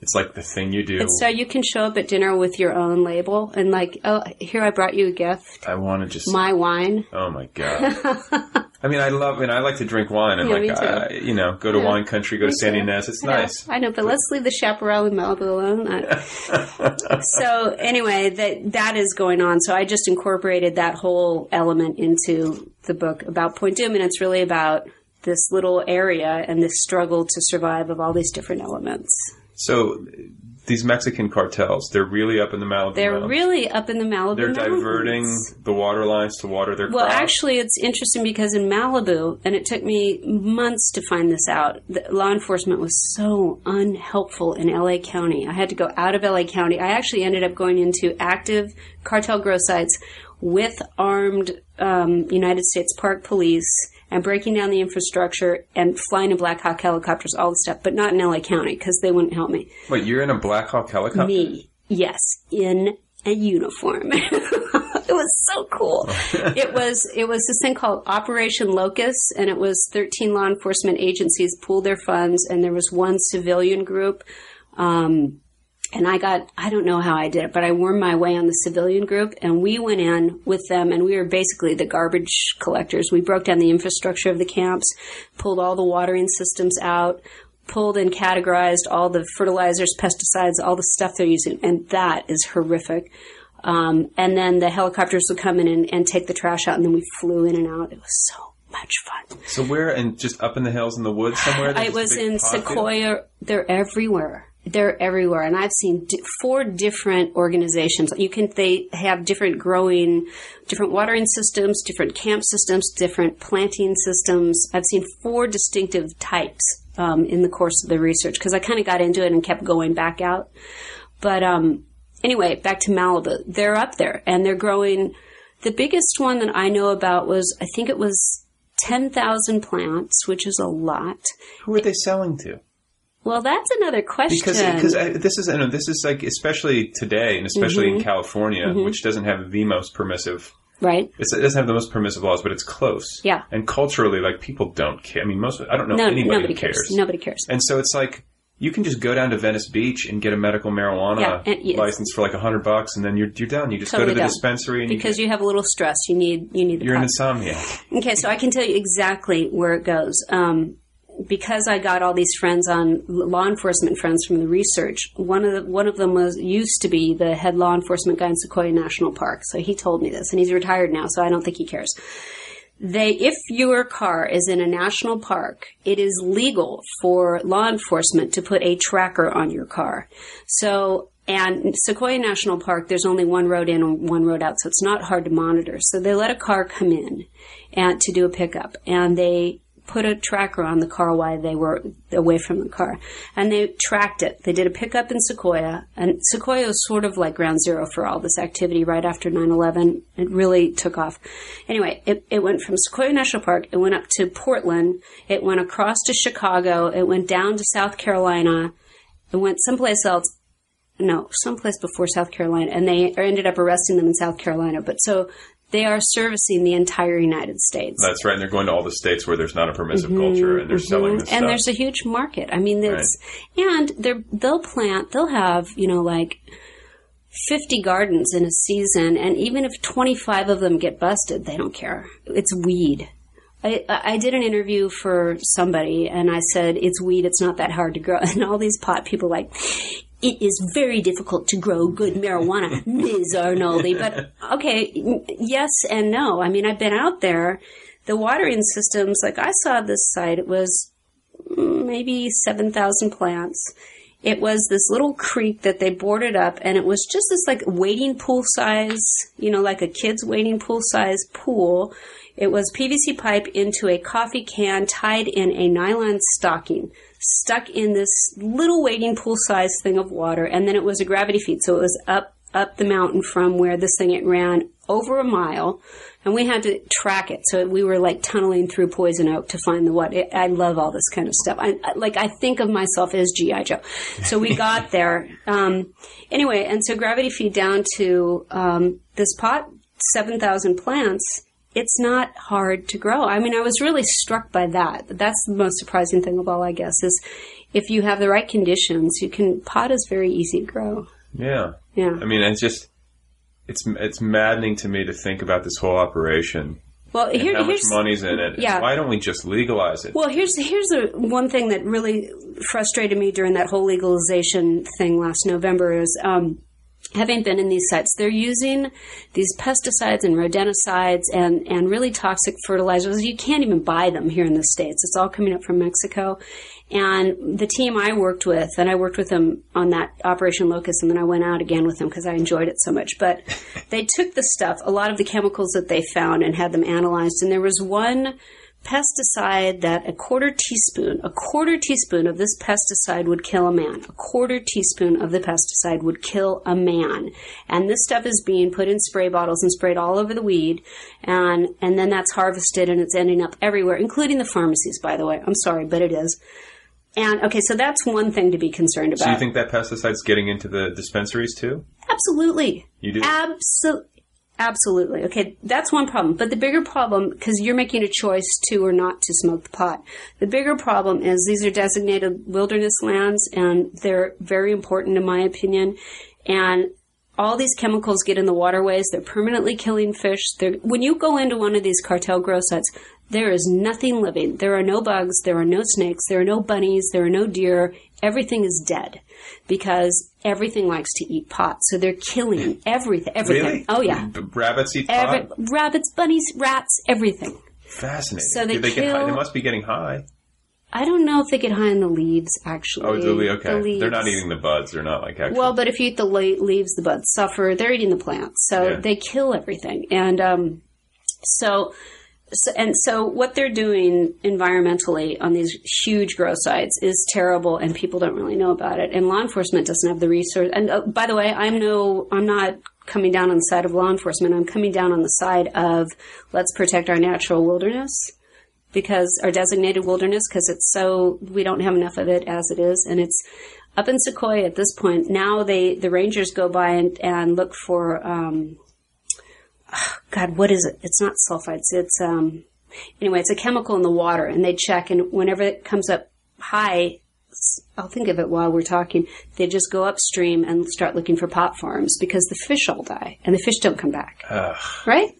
[SPEAKER 5] it's like the thing you do.
[SPEAKER 10] It's so you can show up at dinner with your own label and like, oh, here I brought you a gift,
[SPEAKER 5] I want to just.
[SPEAKER 10] my wine.
[SPEAKER 5] oh my god. I mean, I love and I like to drink wine and
[SPEAKER 10] Yeah,
[SPEAKER 5] like. I, you know go to
[SPEAKER 10] Yeah.
[SPEAKER 5] wine country, go to
[SPEAKER 10] Me
[SPEAKER 5] San
[SPEAKER 10] too.
[SPEAKER 5] Ynez. It's
[SPEAKER 10] I know,
[SPEAKER 5] nice.
[SPEAKER 10] I know, but let's leave the chaparral in Malibu alone. I- so anyway, that that is going on. So I just incorporated that whole element into the book about Point Dume, and it's really about this little area and this struggle to survive of all these different elements.
[SPEAKER 5] So these Mexican cartels, they're really up in the Malibu.
[SPEAKER 10] They're
[SPEAKER 5] Mountains.
[SPEAKER 10] really up in the Malibu.
[SPEAKER 5] They're
[SPEAKER 10] Mountains.
[SPEAKER 5] diverting the water lines to water their
[SPEAKER 10] Well,
[SPEAKER 5] crops.
[SPEAKER 10] actually, it's interesting because in Malibu, and it took me months to find this out, the law enforcement was so unhelpful in LA County. I had to go out of LA County. I actually ended up going into active cartel grow sites with armed um, United States Park Police and breaking down the infrastructure and flying in Black Hawk helicopters, all the stuff, but not in LA County because they wouldn't help me.
[SPEAKER 5] Wait, you're in a Black Hawk helicopter?
[SPEAKER 10] Me, yes, in a uniform. it was so cool. it was it was this thing called Operation Locust, and it was 13 law enforcement agencies pooled their funds, and there was one civilian group. Um, and I got, I don't know how I did it, but I wormed my way on the civilian group and we went in with them and we were basically the garbage collectors. We broke down the infrastructure of the camps, pulled all the watering systems out, pulled and categorized all the fertilizers, pesticides, all the stuff they're using. And that is horrific. Um, and then the helicopters would come in and, and take the trash out and then we flew in and out. It was so much fun.
[SPEAKER 5] So where and just up in the hills in the woods somewhere?
[SPEAKER 10] I
[SPEAKER 5] There's just a
[SPEAKER 10] was in
[SPEAKER 5] field?
[SPEAKER 10] Sequoia. They're everywhere. They're everywhere, and I've seen di- four different organizations. You can they have different growing, different watering systems, different camp systems, different planting systems. I've seen four distinctive types um, in the course of the research because I kind of got into it and kept going back out. But um, anyway, back to Malibu. They're up there and they're growing. The biggest one that I know about was I think it was ten thousand plants, which is a lot.
[SPEAKER 5] Who are they selling to?
[SPEAKER 10] Well, that's another question.
[SPEAKER 5] Because because I, this is know this is like especially today and especially in
[SPEAKER 10] Mhm.
[SPEAKER 5] California,
[SPEAKER 10] Mhm.
[SPEAKER 5] which doesn't have the most permissive.
[SPEAKER 10] right?
[SPEAKER 5] It's, it doesn't have the most permissive laws, but it's close.
[SPEAKER 10] Yeah.
[SPEAKER 5] And culturally, like people don't care. I mean, most I don't know
[SPEAKER 10] No,
[SPEAKER 5] anybody
[SPEAKER 10] nobody cares.
[SPEAKER 5] cares.
[SPEAKER 10] Nobody cares.
[SPEAKER 5] And so it's like you can just go down to Venice Beach and get a medical marijuana
[SPEAKER 10] Yeah, and
[SPEAKER 5] license for like a hundred bucks, and then you're you're done. You just
[SPEAKER 10] Totally
[SPEAKER 5] go to the
[SPEAKER 10] done.
[SPEAKER 5] dispensary and you
[SPEAKER 10] because you have a little stress. You need you need the
[SPEAKER 5] you're an insomnia.
[SPEAKER 10] Okay, so I can tell you exactly where it goes. Um, because I got all these friends on law enforcement friends from the research. One of the, one of them was used to be the head law enforcement guy in Sequoia National Park. So he told me this, and he's retired now, so I don't think he cares. They, if your car is in a national park, it is legal for law enforcement to put a tracker on your car. So, and Sequoia National Park, there's only one road in and one road out, so it's not hard to monitor. So they let a car come in and to do a pickup, and they put a tracker on the car while they were away from the car. And they tracked it. They did a pickup in Sequoia. And Sequoia was sort of like ground zero for all this activity right after 9-11. It really took off. Anyway, it, it went from Sequoia National Park, it went up to Portland, it went across to Chicago, it went down to South Carolina, it went someplace else. No, someplace before South Carolina, and they ended up arresting them in South Carolina. But so they are servicing the entire United States.
[SPEAKER 5] That's right. And they're going to all the states where there's not a permissive
[SPEAKER 10] Mhm,
[SPEAKER 5] culture, and they're
[SPEAKER 10] mhm.
[SPEAKER 5] selling this
[SPEAKER 10] and
[SPEAKER 5] stuff.
[SPEAKER 10] there's a huge market. I mean, it's and they're they'll plant. They'll have you know like fifty gardens in a season, and even if twenty five of them get busted, they don't care. It's weed. I, I did an interview for somebody and I said, it's weed, it's not that hard to grow. And all these pot people like, it is very difficult to grow good marijuana, Ms. Arnoldi. But okay, yes and no. I mean, I've been out there. The watering systems, like I saw this site, it was mm, maybe 7,000 plants. It was this little creek that they boarded up and it was just this like wading pool size, you know, like a kid's wading pool size pool. It was PVC pipe into a coffee can tied in a nylon stocking, stuck in this little wading pool size thing of water, and then it was a gravity feed, so it was up up the mountain from where this thing it ran over a mile, and we had to track it. So we were like tunneling through poison oak to find the what. I love all this kind of stuff. I I- like I think of myself as GI Joe. So we got there um, anyway, and so gravity feed down to um, this pot, seven thousand plants it's not hard to grow. I mean, I was really struck by that. That's the most surprising thing of all, I guess, is if you have the right conditions, you can, pot is very easy to grow.
[SPEAKER 5] Yeah.
[SPEAKER 10] Yeah.
[SPEAKER 5] I mean, it's just it's it's maddening to me to think about this whole operation.
[SPEAKER 10] Well, here,
[SPEAKER 5] how much
[SPEAKER 10] here's,
[SPEAKER 5] money's in it.
[SPEAKER 10] Yeah.
[SPEAKER 5] Why don't we just legalize it?
[SPEAKER 10] well, here's, here's the one thing that really frustrated me during that whole legalization thing last November is, um, having been in these sites, they're using these pesticides and rodenticides and, and really toxic fertilizers. You can't even buy them here in the States. It's all coming up from Mexico. And the team I worked with, and I worked with them on that Operation Locust, and then I went out again with them because I enjoyed it so much. But they took the stuff, a lot of the chemicals that they found, and had them analyzed. And there was one pesticide that a quarter teaspoon, a quarter teaspoon of this pesticide would kill a man. A quarter teaspoon of the pesticide would kill a man. And this stuff is being put in spray bottles and sprayed all over the weed. And, and then that's harvested and it's ending up everywhere, including the pharmacies, by the way. I'm sorry, but it is. And okay, so that's one thing to be concerned about.
[SPEAKER 5] So you think that pesticide's getting into the dispensaries too?
[SPEAKER 10] Absolutely.
[SPEAKER 5] You do?
[SPEAKER 10] Absolutely. Absolutely. Okay, that's one problem. But the bigger problem, because you're making a choice to or not to smoke the pot, the bigger problem is these are designated wilderness lands and they're very important in my opinion. And all these chemicals get in the waterways. They're permanently killing fish. They're, when you go into one of these cartel grow sites, there is nothing living. There are no bugs. There are no snakes. There are no bunnies. There are no deer. Everything is dead because everything likes to eat pot. So they're killing everything. Everything.
[SPEAKER 5] Really?
[SPEAKER 10] Oh yeah.
[SPEAKER 5] B- rabbits eat
[SPEAKER 10] Every,
[SPEAKER 5] pot?
[SPEAKER 10] rabbits, bunnies, rats, everything.
[SPEAKER 5] Fascinating.
[SPEAKER 10] So they
[SPEAKER 5] Do they, get high?
[SPEAKER 10] kill-
[SPEAKER 5] they must be getting high.
[SPEAKER 10] I don't know if they get high in the leaves. Actually,
[SPEAKER 5] Oh, the, okay.
[SPEAKER 10] The leaves.
[SPEAKER 5] They're not eating the buds. They're not like actual.
[SPEAKER 10] Well, but if you eat the le- leaves, the buds suffer. They're eating the plants, so
[SPEAKER 5] Yeah.
[SPEAKER 10] they kill everything. And um, so, so, and so, what they're doing environmentally on these huge grow sites is terrible, and people don't really know about it. And law enforcement doesn't have the resource. And uh, by the way, I'm no, I'm not coming down on the side of law enforcement. I'm coming down on the side of let's protect our natural wilderness because our designated wilderness because it's so we don't have enough of it as it is and it's up in Sequoia at this point now they the rangers go by and, and look for um god what is it it's not sulfites it's um anyway it's a chemical in the water and they check and whenever it comes up high I'll think of it while we're talking. They just go upstream and start looking for pot farms because the fish all die and the fish don't come back.
[SPEAKER 5] Ugh,
[SPEAKER 10] Right?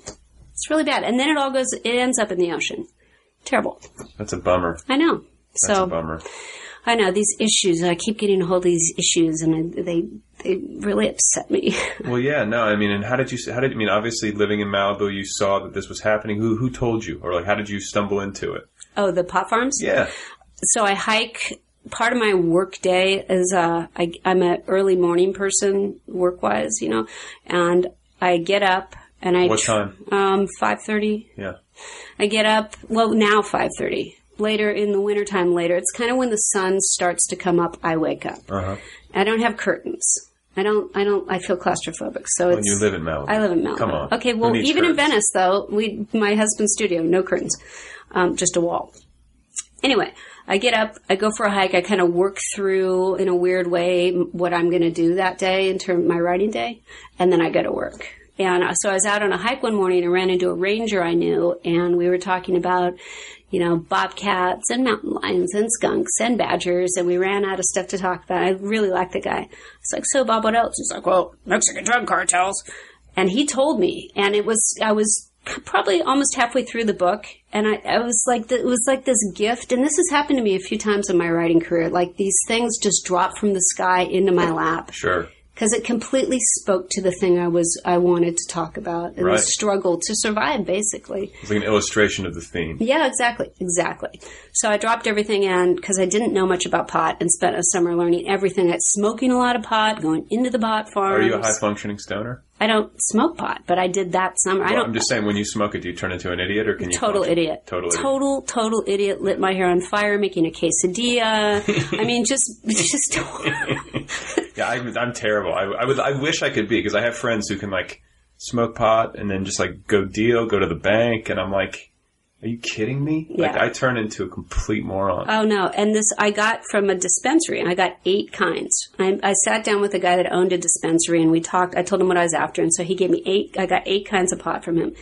[SPEAKER 10] It's really bad. And then it all goes, it ends up in the ocean. Terrible.
[SPEAKER 5] that's a bummer.
[SPEAKER 10] I know.
[SPEAKER 5] That's
[SPEAKER 10] so
[SPEAKER 5] a bummer.
[SPEAKER 10] I know these issues. I keep getting a hold of these issues, and I, they they really upset me.
[SPEAKER 5] Well, yeah, no, I mean, and how did you? How did I mean? Obviously, living in Malibu, you saw that this was happening. Who who told you, or like, how did you stumble into it?
[SPEAKER 10] oh, the pot farms.
[SPEAKER 5] Yeah,
[SPEAKER 10] So I hike. Part of my work day is uh, I, I'm an early morning person, work wise, you know, and I get up and I
[SPEAKER 5] What time?
[SPEAKER 10] Um, five thirty.
[SPEAKER 5] yeah.
[SPEAKER 10] I get up, well, now 5.30. Later in the wintertime, later, it's kind of when the sun starts to come up, I wake up.
[SPEAKER 5] Uh huh.
[SPEAKER 10] I don't have curtains. I don't, I don't, I feel claustrophobic. So
[SPEAKER 5] When
[SPEAKER 10] it's.
[SPEAKER 5] you live in Malibu,
[SPEAKER 10] I live in Malibu.
[SPEAKER 5] Come on.
[SPEAKER 10] Okay, well, even in? Venice, though, we, my husband's studio, no curtains, um, just a wall. Anyway, I get up, I go for a hike, I kind of work through in a weird way what I'm going to do that day in terms of my writing day, and then I go to work. And so I was out on a hike one morning and ran into a ranger I knew, and we were talking about, you know, bobcats and mountain lions and skunks and badgers, and we ran out of stuff to talk about. I really liked the guy. It's like, so Bob, what else? He's like, well, Mexican drug cartels. And he told me, and it was, I was probably almost halfway through the book, and I, I was like, it was like this gift, and this has happened to me a few times in my writing career. Like these things just drop from the sky into my lap
[SPEAKER 5] Sure.
[SPEAKER 10] Because it completely spoke to the thing I was I wanted to talk about and
[SPEAKER 5] Right.
[SPEAKER 10] the struggle to survive, basically.
[SPEAKER 5] It's like an illustration of the theme.
[SPEAKER 10] Yeah, exactly, exactly. So I dropped everything and because I didn't know much about pot and spent a summer learning everything. I smoking a lot of pot, going into the pot farms.
[SPEAKER 5] Are you a high functioning stoner?
[SPEAKER 10] I don't smoke pot, but I did that summer. I don't.
[SPEAKER 5] I'm just saying, when you smoke it, do you turn into an idiot, or can you?
[SPEAKER 10] Total idiot.
[SPEAKER 5] Total idiot.
[SPEAKER 10] Total, total idiot. Lit my hair on fire making a quesadilla. I mean, just, just.
[SPEAKER 5] Yeah, I'm, I'm terrible. I, I would. I wish I could be because I have friends who can like smoke pot and then just like go deal, go to the bank, and I'm like, are you kidding me? Like I turn into a complete moron.
[SPEAKER 10] Oh no! And this I got from a dispensary. and I got eight kinds. I, I sat down with a guy that owned a dispensary, and we talked. I told him what I was after, and so he gave me eight. I got eight kinds of pot from him.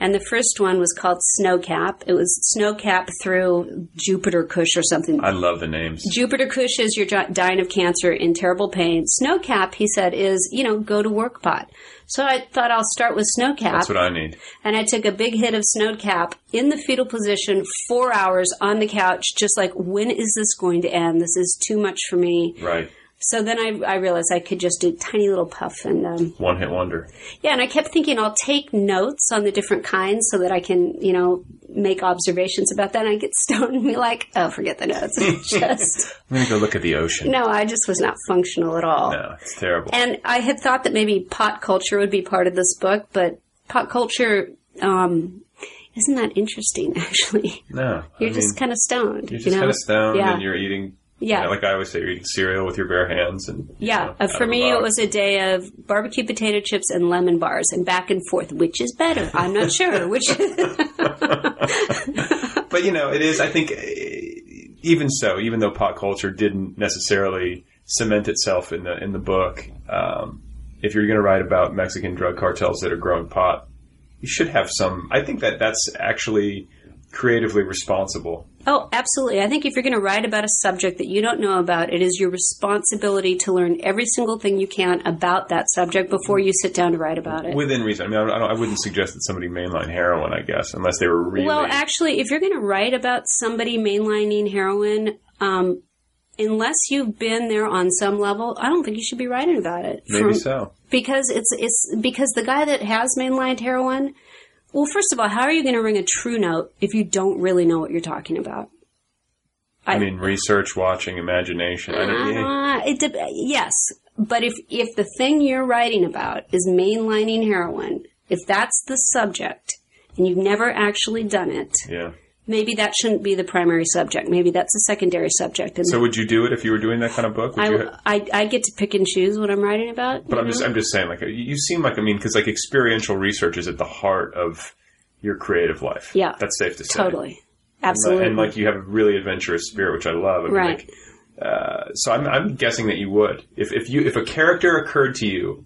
[SPEAKER 10] And the first one was called Snowcap. It was Snowcap through Jupiter Kush or something.
[SPEAKER 5] I love the names.
[SPEAKER 10] Jupiter Kush is you're dying of cancer in terrible pain. Snowcap, he said, is you know go to work pot. So I thought I'll start with Snowcap.
[SPEAKER 5] That's what I need.
[SPEAKER 10] And I took a big hit of Snowcap in the fetal position, four hours on the couch, just like, when is this going to end? This is too much for me.
[SPEAKER 5] Right.
[SPEAKER 10] So then I, I realized I could just do a tiny little puff. And um,
[SPEAKER 5] One hit wonder.
[SPEAKER 10] yeah, and I kept thinking I'll take notes on the different kinds so that I can, you know, make observations about that. And I get stoned and be like, oh, forget the notes. just,
[SPEAKER 5] I'm gonna go look at the ocean.
[SPEAKER 10] no, I just was not functional at all.
[SPEAKER 5] No, it's terrible.
[SPEAKER 10] And I had thought that maybe pot culture would be part of this book, but pot culture um, isn't that interesting, actually.
[SPEAKER 5] no,
[SPEAKER 10] You're
[SPEAKER 5] I
[SPEAKER 10] just
[SPEAKER 5] mean,
[SPEAKER 10] kind of stoned.
[SPEAKER 5] You're
[SPEAKER 10] you
[SPEAKER 5] just
[SPEAKER 10] know?
[SPEAKER 5] kind of stoned,
[SPEAKER 10] Yeah.
[SPEAKER 5] and you're eating.
[SPEAKER 10] Yeah.
[SPEAKER 5] you know, like I always say, you're eating cereal with your bare hands, and
[SPEAKER 10] yeah,
[SPEAKER 5] know,
[SPEAKER 10] for me, it was a day of barbecue potato chips and lemon bars, and back and forth. Which is better? I'm not sure. Which?
[SPEAKER 5] but you know, it is. I think eh, even so, even though pop culture didn't necessarily cement itself in the in the book, um, if you're going to write about Mexican drug cartels that are growing pot, you should have some. I think that that's actually creatively responsible.
[SPEAKER 10] Oh, absolutely. I think if you're going to write about a subject that you don't know about, it is your responsibility to learn every single thing you can about that subject before you sit down to write about it.
[SPEAKER 5] Within reason. I mean, I, I wouldn't suggest that somebody mainline heroin, I guess, unless they were really.
[SPEAKER 10] Well, actually, if you're going to write about somebody mainlining heroin, um, unless you've been there on some level, I don't think you should be writing about it.
[SPEAKER 5] maybe
[SPEAKER 10] From-
[SPEAKER 5] so.
[SPEAKER 10] Because it's it's because the guy that has mainlined heroin Well, first of all, how are you going to ring a true note if you don't really know what you're talking about?
[SPEAKER 5] I, mean, research, watching, imagination. I.
[SPEAKER 10] Uh, it de- yes, but if if the thing you're writing about is mainlining heroin, if that's the subject and you've never actually done it,
[SPEAKER 5] yeah.
[SPEAKER 10] Maybe that shouldn't be the primary subject. Maybe that's a secondary subject. And
[SPEAKER 5] So would you do it if you were doing that kind of book? Would you
[SPEAKER 10] I, I I get to pick and choose what I'm writing about.
[SPEAKER 5] But I'm just? I'm just saying like you- seem like I mean because like experiential research is at the heart of your creative life.
[SPEAKER 10] Yeah.
[SPEAKER 5] that's safe to say.
[SPEAKER 10] totally,
[SPEAKER 5] And,
[SPEAKER 10] absolutely,
[SPEAKER 5] and, like you have a really adventurous spirit, which I love. I mean,
[SPEAKER 10] right.
[SPEAKER 5] like, uh, so I'm I'm guessing that you would if if you if a character occurred to you.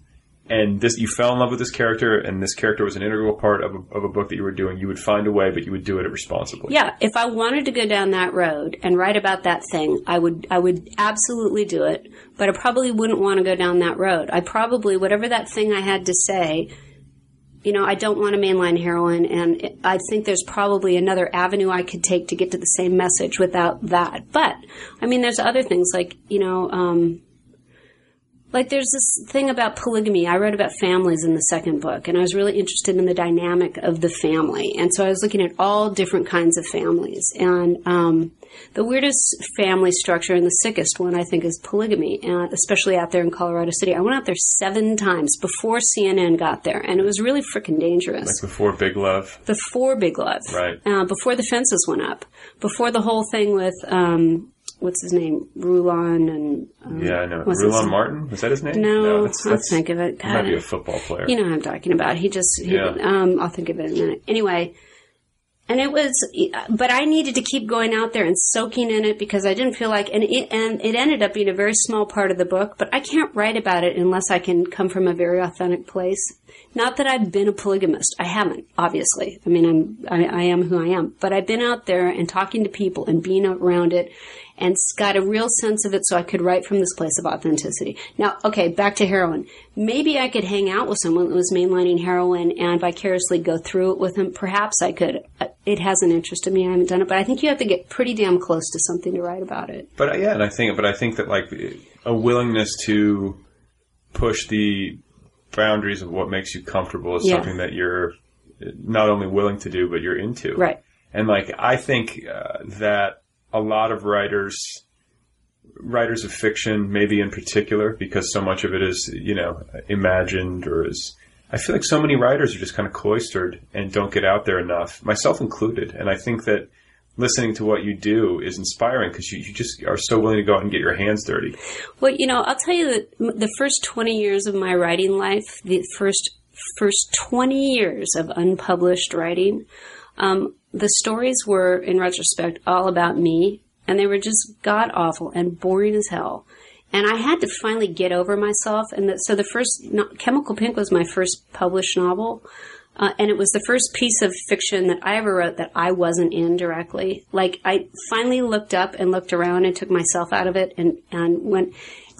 [SPEAKER 5] And this, you fell in love with this character, and this character was an integral part of a, of a book that you were doing. You would find a way, but you would do it responsibly.
[SPEAKER 10] Yeah, if I wanted to go down that road and write about that thing, I would I would absolutely do it, but I probably wouldn't want to go down that road. I probably whatever that thing I had to say, you know, I don't want a mainline heroin and I think there's probably another avenue I could take to get to the same message without that. But I mean there's other things like, you know, um like there's this thing about polygamy. I wrote about families in the second book, and I was really interested in the dynamic of the family. And so I was looking at all different kinds of families. And um, the weirdest family structure and the sickest one, I think, is polygamy, and especially out there in Colorado City. I went out there seven times before CNN got there, and it was really freaking dangerous.
[SPEAKER 5] Like before Big Love,
[SPEAKER 10] before Big Love,
[SPEAKER 5] right?
[SPEAKER 10] uh, before the fences went up, before the whole thing with um, what's his name, Rulon and um,
[SPEAKER 5] Yeah, I know. Rulon? Martin was that his name?
[SPEAKER 10] No,
[SPEAKER 5] that's,
[SPEAKER 10] let's think of it.
[SPEAKER 5] He might be a football player.
[SPEAKER 10] You know what I'm talking about. He just, he,
[SPEAKER 5] Yeah.
[SPEAKER 10] um, I'll think of it in a minute. Anyway, and it was, but I needed to keep going out there and soaking in it because I didn't feel like, and it, and it ended up being a very small part of the book, but I can't write about it unless I can come from a very authentic place. Not that I've been a polygamist. I haven't, obviously. I mean, I'm, I, I am who I am, but I've been out there and talking to people and being around it and got a real sense of it so I could write from this place of authenticity. Now, okay, back to heroin. Maybe I could hang out with someone that was mainlining heroin and vicariously go through it with them. Perhaps I could. Uh, It hasn't interested me. I haven't done it, but I think you have to get pretty damn close to something to write about it.
[SPEAKER 5] But uh, yeah, and I think, but I think that like a willingness to push the boundaries of what makes you comfortable is
[SPEAKER 10] Yeah.
[SPEAKER 5] something that you're not only willing to do, but you're into.
[SPEAKER 10] Right.
[SPEAKER 5] And like, I think uh, that a lot of writers, writers of fiction, maybe in particular, because so much of it is, you know, imagined or is, I feel like so many writers are just kind of cloistered and don't get out there enough, myself included. And I think that listening to what you do is inspiring because you, you just are so willing to go out and get your hands dirty.
[SPEAKER 10] Well, you know, I'll tell you that the first 20 years of my writing life, the first first 20 years of unpublished writing, um, the stories were, in retrospect, all about me, and they were just god awful and boring as hell. And I had to finally get over myself. And the, so the first, Chemical Pink was my first published novel. Uh, and it was the first piece of fiction that I ever wrote that I wasn't in directly. Like I finally looked up and looked around and took myself out of it and, and went,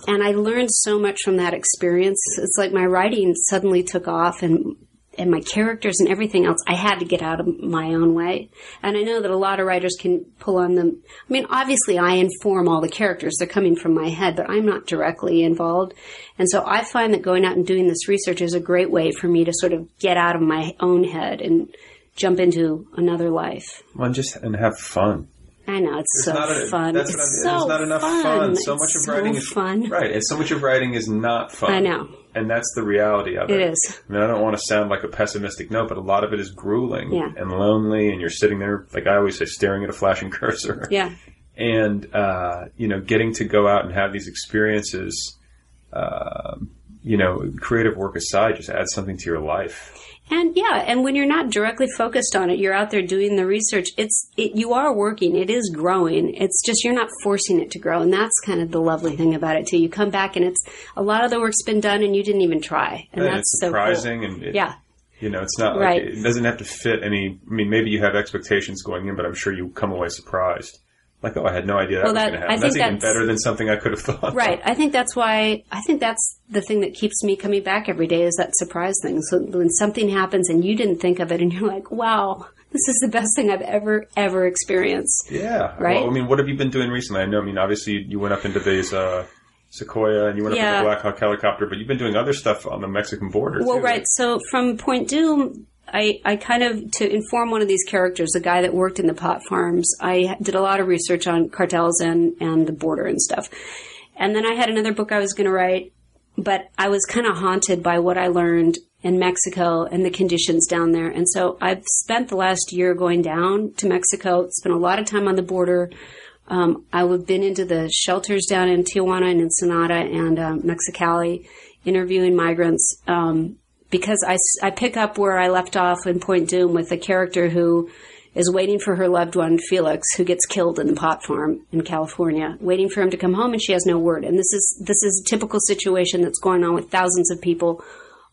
[SPEAKER 10] and I learned so much from that experience. It's like my writing suddenly took off and, and my characters and everything else, I had to get out of my own way. And I know that a lot of writers can pull on them. I mean, obviously I inform all the characters. They're coming from my head, but I'm not directly involved. And so I find that going out and doing this research is a great way for me to sort of get out of my own head and jump into another life.
[SPEAKER 5] Well, and just and have fun.
[SPEAKER 10] I know it's
[SPEAKER 5] There's
[SPEAKER 10] so
[SPEAKER 5] not a-
[SPEAKER 10] fun.
[SPEAKER 5] That's
[SPEAKER 10] it's
[SPEAKER 5] what I'm,
[SPEAKER 10] so
[SPEAKER 5] there's not enough
[SPEAKER 10] fun.
[SPEAKER 5] fun. So much
[SPEAKER 10] It's
[SPEAKER 5] of writing
[SPEAKER 10] so
[SPEAKER 5] is
[SPEAKER 10] fun.
[SPEAKER 5] right. And so much of writing is not fun.
[SPEAKER 10] I know.
[SPEAKER 5] And that's the reality of it.
[SPEAKER 10] It is.
[SPEAKER 5] I mean, I don't want to sound like a pessimistic note, but a lot of it is grueling
[SPEAKER 10] Yeah.
[SPEAKER 5] and lonely, and you're sitting there, like I always say, staring at a flashing cursor.
[SPEAKER 10] Yeah.
[SPEAKER 5] And uh, you know, getting to go out and have these experiences, um, you know, creative work aside, just adds something to your life.
[SPEAKER 10] And yeah, and when you're not directly focused on it, you're out there doing the research. It's it, you are working. It is growing. It's just you're not forcing it to grow, and that's kind of the lovely thing about it too. You come back and it's a lot of the work's been done, and you didn't even try, and
[SPEAKER 5] Yeah,
[SPEAKER 10] that's
[SPEAKER 5] it's
[SPEAKER 10] so cool.
[SPEAKER 5] surprising, and it,
[SPEAKER 10] yeah,
[SPEAKER 5] you know, it's not like
[SPEAKER 10] Right.
[SPEAKER 5] it doesn't have to fit any. I mean, maybe you have expectations going in, but I'm sure you come away surprised. Like, oh, I had no idea that
[SPEAKER 10] Well,
[SPEAKER 5] was going to
[SPEAKER 10] I
[SPEAKER 5] happen.
[SPEAKER 10] think
[SPEAKER 5] That's even
[SPEAKER 10] that's-
[SPEAKER 5] better than something I could have thought.
[SPEAKER 10] right. I think that's why I think that's the thing that keeps me coming back every day is that surprise thing. So when something happens and you didn't think of it, and you're like, wow. This is the best thing I've ever, ever experienced.
[SPEAKER 5] Yeah.
[SPEAKER 10] Right?
[SPEAKER 5] Well, I mean, what have you been doing recently? I know, I mean, obviously you went up into these, uh, Sequoia and you went up
[SPEAKER 10] Yeah.
[SPEAKER 5] in the Black Hawk helicopter, but you've been doing other stuff on the Mexican border
[SPEAKER 10] Well,
[SPEAKER 5] too.
[SPEAKER 10] right. So from Point Dume, I, I kind of to inform one of these characters, the guy that worked in the pot farms. I did a lot of research on cartels and and the border and stuff. And then I had another book I was going to write, but I was kind of haunted by what I learned in Mexico and the conditions down there. And so I've spent the last year going down to Mexico, spent a lot of time on the border. Um, I've been into the shelters down in Tijuana and Ensenada and uh, Mexicali, interviewing migrants um, because I, I pick up where I left off in Point Dume with a character who is waiting for her loved one, Felix, who gets killed in the pot farm in California, waiting for him to come home, and she has no word. And this is this is a typical situation that's going on with thousands of people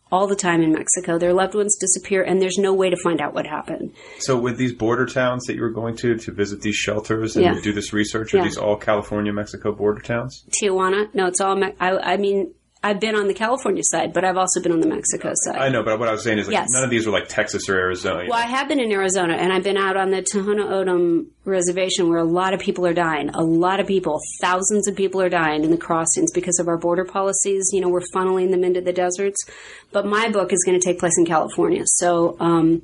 [SPEAKER 10] all the time in Mexico. Their loved ones disappear, and there's no way to find out what happened.
[SPEAKER 5] So, with these border towns that you were going to to visit these shelters and
[SPEAKER 10] Yeah.
[SPEAKER 5] do this research, are
[SPEAKER 10] Yeah.
[SPEAKER 5] these all California, Mexico border towns?
[SPEAKER 10] Tijuana, no, it's all. Me- I, I mean, I've been on the California side, but I've also been on the Mexico side.
[SPEAKER 5] I know, but what I was saying is like
[SPEAKER 10] Yes.
[SPEAKER 5] none of these were like Texas or Arizona.
[SPEAKER 10] Well, I have been in Arizona, and I've been out on the Tohono O'odham reservation where a lot of people are dying. A lot of people, thousands of people are dying in the crossings because of our border policies. You know, we're funneling them into the deserts. But my book is going to take place in California. So, um,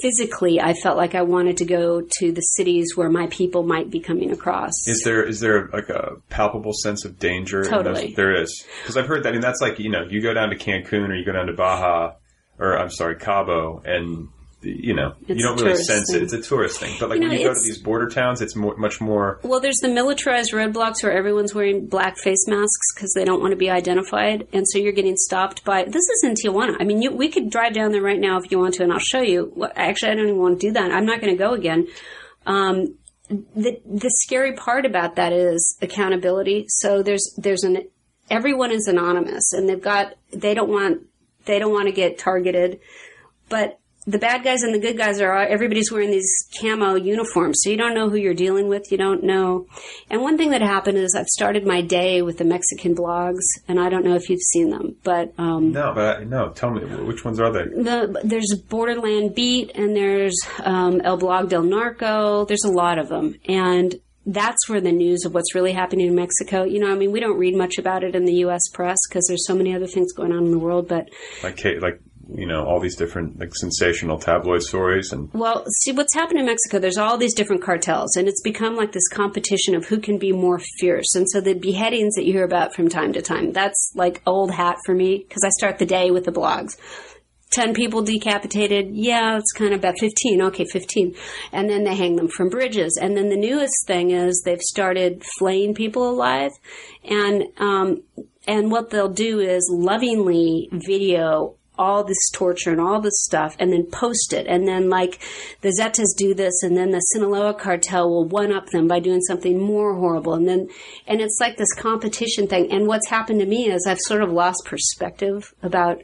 [SPEAKER 10] physically, I felt like I wanted to go to the cities where my people might be coming across.
[SPEAKER 5] Is there is there like a palpable sense of danger?
[SPEAKER 10] Totally.
[SPEAKER 5] there is because I've heard that. I mean, that's like you know, you go down to Cancun or you go down to Baja, or I'm sorry, Cabo, and you know,
[SPEAKER 10] It's
[SPEAKER 5] you don't really sense it. It's a tourist thing. But like
[SPEAKER 10] You
[SPEAKER 5] when you go to these border towns, it's more, much more.
[SPEAKER 10] Well, there's the militarized roadblocks where everyone's wearing black face masks because they don't want to be identified, and so you're getting stopped by. This is in Tijuana. I mean, you, we could drive down there right now if you want to, and I'll show you. Well, actually, I don't even want to do that. I'm not going to go again. Um, the the scary part about that is accountability. So there's there's an everyone is anonymous, and they've got they don't want they don't want to get targeted, but the bad guys and the good guys are everybody's wearing these camo uniforms, so you don't know who you're dealing with. You don't know. And one thing that happened is I've started my day with the Mexican blogs, and I don't know if you've seen them, but um,
[SPEAKER 5] No, but I, no. Tell me which ones are they?
[SPEAKER 10] the, there's Borderland Beat and there's um, El Blog del Narco. There's a lot of them, and that's where the news of what's really happening in Mexico. You know, I mean, we don't read much about it in the U.S. press because there's so many other things going on in the world, but
[SPEAKER 5] Like like you know all these different like sensational tabloid stories and
[SPEAKER 10] Well, see what's happened in Mexico. There's all these different cartels, and it's become like this competition of who can be more fierce. And so the beheadings that you hear about from time to time, that's like old hat for me because I start the day with the blogs. 10 people decapitated. Yeah, it's kind of about 15. Okay, 15. And then they hang them from bridges. And then the newest thing is they've started flaying people alive. And, um, and what they'll do is lovingly video all this torture and all this stuff and then post it. And then like the Zetas do this and then the Sinaloa cartel will one up them by doing something more horrible. And then, and it's like this competition thing. And what's happened to me is I've sort of lost perspective about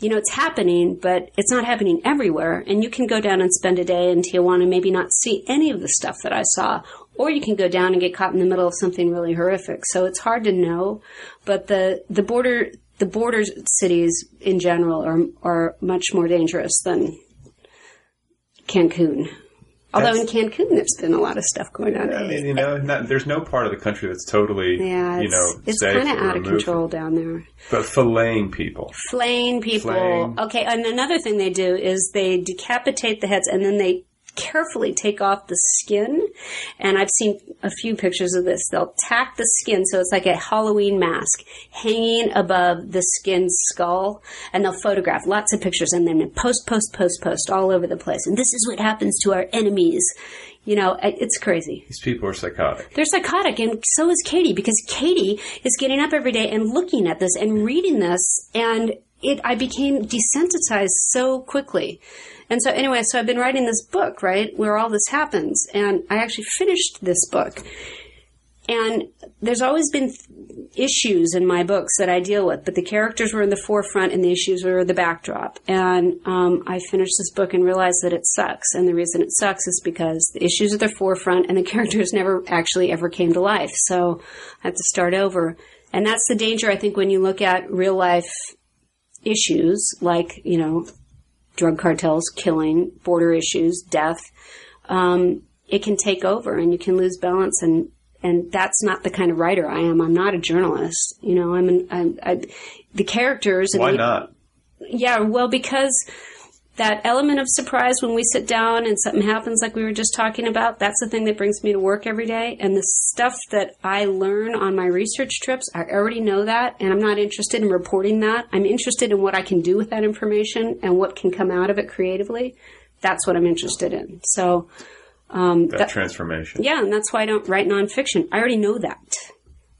[SPEAKER 10] you know, it's happening, but it's not happening everywhere. And you can go down and spend a day in Tijuana and maybe not see any of the stuff that I saw. Or you can go down and get caught in the middle of something really horrific. So it's hard to know. But the, the border, the border cities in general are, are much more dangerous than Cancun. Although in Cancun, there's been a lot of stuff going on.
[SPEAKER 5] I mean, you know, not, there's no part of the country that's totally,
[SPEAKER 10] yeah,
[SPEAKER 5] you know,
[SPEAKER 10] it's kind of out of control down there.
[SPEAKER 5] But filleting people.
[SPEAKER 10] flaying people.
[SPEAKER 5] Flaying.
[SPEAKER 10] Okay, and another thing they do is they decapitate the heads and then they carefully take off the skin. And I've seen a few pictures of this. They'll tack the skin so it's like a Halloween mask hanging above the skin skull and they'll photograph lots of pictures and then post, post, post, post all over the place. And this is what happens to our enemies. You know, it's crazy.
[SPEAKER 5] These people are psychotic.
[SPEAKER 10] They're psychotic, and so is Katie because Katie is getting up every day and looking at this and reading this, and it. I became desensitized so quickly, and so anyway, so I've been writing this book, right, where all this happens, and I actually finished this book, and there's always been issues in my books that I deal with, but the characters were in the forefront and the issues were the backdrop. And um, I finished this book and realized that it sucks. And the reason it sucks is because the issues are the forefront and the characters never actually ever came to life. So I have to start over. And that's the danger, I think, when you look at real life issues like, you know, drug cartels, killing, border issues, death. Um, it can take over and you can lose balance and and that's not the kind of writer I am. I'm not a journalist. You know, I'm an, I'm, I, the characters. And
[SPEAKER 5] Why not?
[SPEAKER 10] Yeah, well, because that element of surprise when we sit down and something happens like we were just talking about, that's the thing that brings me to work every day. And the stuff that I learn on my research trips, I already know that and I'm not interested in reporting that. I'm interested in what I can do with that information and what can come out of it creatively. That's what I'm interested in. So, um,
[SPEAKER 5] that, transformation.
[SPEAKER 10] Yeah, and that's why I don't write nonfiction. I already know that.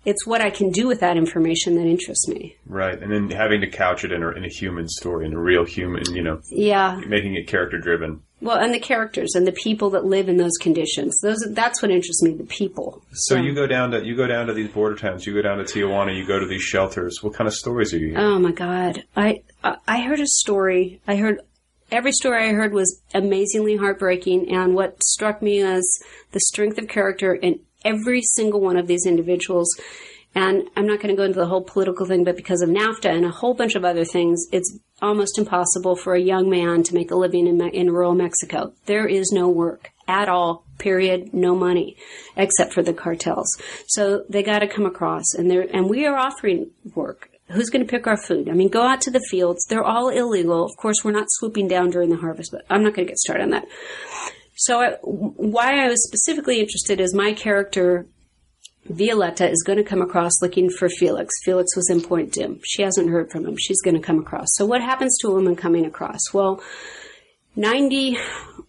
[SPEAKER 10] It's what I can do with that information that interests me.
[SPEAKER 5] Right, and then having to couch it in a, in a human story, in a real human, you know,
[SPEAKER 10] Yeah.
[SPEAKER 5] making it character driven.
[SPEAKER 10] Well, and the characters and the people that live in those conditions. Those that's what interests me, the people.
[SPEAKER 5] So you go down to you go down to these border towns. You go down to Tijuana. You go to these shelters. What kind of stories are you hearing?
[SPEAKER 10] Oh my god. I I- I heard a story. I heard every story I heard was amazingly heartbreaking and what struck me as the strength of character in every single one of these individuals. And I'm not going to go into the whole political thing, but because of NAFTA and a whole bunch of other things, it's almost impossible for a young man to make a living in, in rural Mexico. There is no work at all, period, no money, except for the cartels. So they got to come across and and we are offering work. Who's going to pick our food? I mean, go out to the fields. They're all illegal. Of course, we're not swooping down during the harvest, but I'm not going to get started on that. So I, why I was specifically interested is my character Violetta is going to come across looking for Felix. Felix was in Point Dume. She hasn't heard from him. She's going to come across. So what happens to a woman coming across? Well, 90,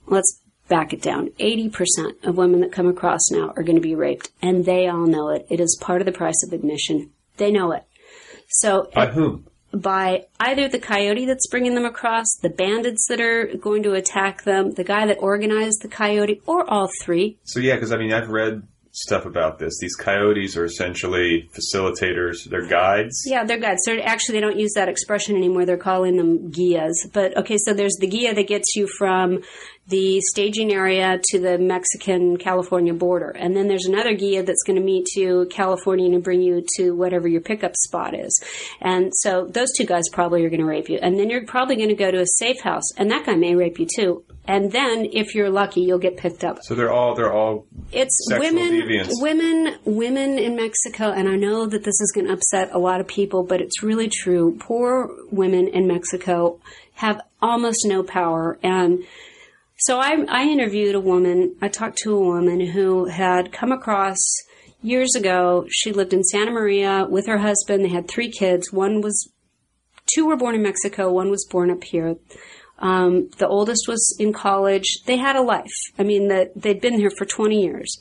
[SPEAKER 10] let's back it down. 80% of women that come across now are going to be raped and they all know it. It is part of the price of admission. They know it. So
[SPEAKER 5] By whom?
[SPEAKER 10] By either the coyote that's bringing them across, the bandits that are going to attack them, the guy that organized the coyote, or all three.
[SPEAKER 5] So yeah, because I mean, I've read stuff about this. These coyotes are essentially facilitators. They're guides.
[SPEAKER 10] Yeah, they're guides. So actually, they don't use that expression anymore. They're calling them guias. But okay, so there's the guia that gets you from the staging area to the Mexican California border. And then there's another guia that's going to meet you California and bring you to whatever your pickup spot is. And so those two guys probably are going to rape you. And then you're probably going to go to a safe house and that guy may rape you too. And then if you're lucky, you'll get picked up.
[SPEAKER 5] So they're all they're all
[SPEAKER 10] It's women,
[SPEAKER 5] deviants.
[SPEAKER 10] women, women in Mexico, and I know that this is going to upset a lot of people, but it's really true. Poor women in Mexico have almost no power, and so I, I interviewed a woman. I talked to a woman who had come across years ago. She lived in Santa Maria with her husband. They had three kids. One was two were born in Mexico. One was born up here. Um, the oldest was in college. They had a life. I mean, they'd been here for 20 years.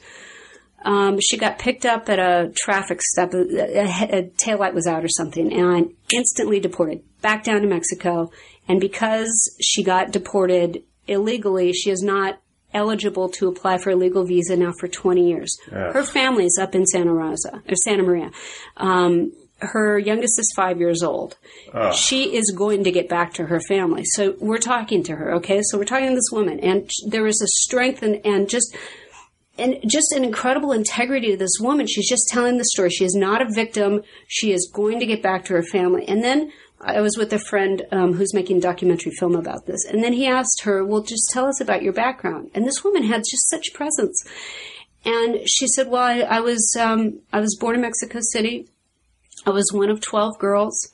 [SPEAKER 10] Um, she got picked up at a traffic stop. A, a, a taillight was out or something, and instantly deported back down to Mexico. And because she got deported illegally, she is not eligible to apply for a legal visa now for 20 years.
[SPEAKER 11] Ugh.
[SPEAKER 10] Her is up in Santa Rosa or Santa Maria. Um, her youngest is five years old.
[SPEAKER 11] Ugh.
[SPEAKER 10] She is going to get back to her family. So we're talking to her, okay? So we're talking to this woman, and there is a strength and, and just and just an incredible integrity to this woman. She's just telling the story. She is not a victim. She is going to get back to her family. And then I was with a friend um, who's making a documentary film about this, and then he asked her, "Well, just tell us about your background." And this woman had just such presence. And she said, "Well, I, I was um, I was born in Mexico City. I was one of twelve girls.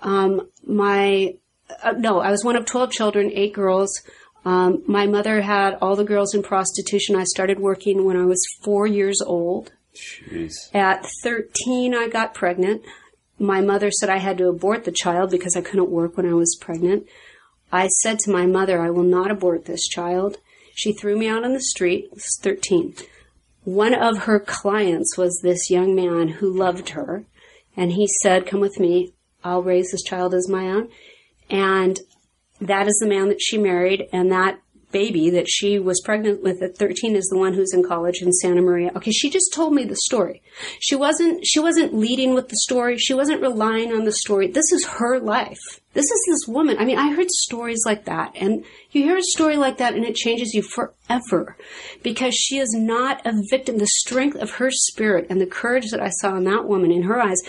[SPEAKER 10] Um, my uh, no, I was one of twelve children, eight girls. Um, my mother had all the girls in prostitution. I started working when I was four years old.
[SPEAKER 5] Jeez.
[SPEAKER 10] At 13, I got pregnant. My mother said I had to abort the child because I couldn't work when I was pregnant. I said to my mother, I will not abort this child. She threw me out on the street. I was 13. One of her clients was this young man who loved her, and he said, Come with me. I'll raise this child as my own. And that is the man that she married, and that baby that she was pregnant with at 13 is the one who's in college in Santa Maria. Okay, she just told me the story. She wasn't she wasn't leading with the story. She wasn't relying on the story. This is her life. This is this woman. I mean, I heard stories like that and you hear a story like that and it changes you forever because she is not a victim. The strength of her spirit and the courage that I saw in that woman in her eyes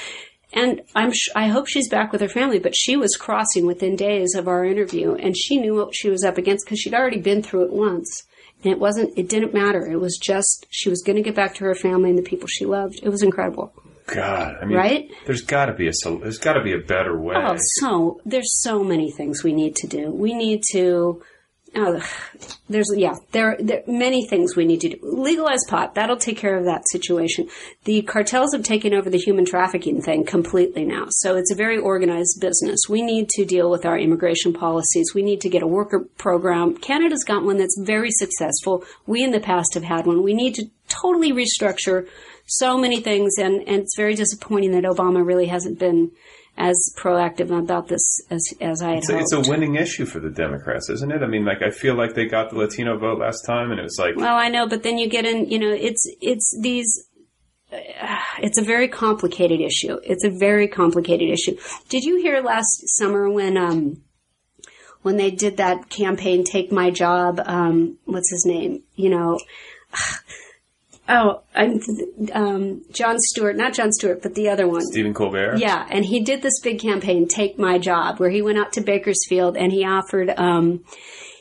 [SPEAKER 10] and I'm sh- I hope she's back with her family, but she was crossing within days of our interview, and she knew what she was up against because she'd already been through it once, and it wasn't it didn't matter. It was just she was going to get back to her family and the people she loved. It was incredible.
[SPEAKER 5] God, I mean,
[SPEAKER 10] Right?
[SPEAKER 5] There's got to be a there's got to be a better way.
[SPEAKER 10] Oh, so there's so many things we need to do. We need to. Oh, there's yeah, there there many things we need to do. Legalize pot. That'll take care of that situation. The cartels have taken over the human trafficking thing completely now. So it's a very organized business. We need to deal with our immigration policies. We need to get a worker program. Canada's got one that's very successful. We in the past have had one. We need to totally restructure so many things and, and it's very disappointing that Obama really hasn't been as proactive about this as as I had
[SPEAKER 5] It's a,
[SPEAKER 10] hoped.
[SPEAKER 5] it's a winning issue for the Democrats, isn't it? I mean, like I feel like they got the Latino vote last time, and it was like,
[SPEAKER 10] Well, I know, but then you get in, you know, it's, it's these, uh, it's a very complicated issue. It's a very complicated issue. Did you hear last summer when, um, when they did that campaign, Take My Job, um, what's his name? You know, oh, um, Jon Stewart, not Jon Stewart, but the other one.
[SPEAKER 5] Stephen Colbert.
[SPEAKER 10] Yeah, and he did this big campaign, "Take My Job," where he went out to Bakersfield and he offered um,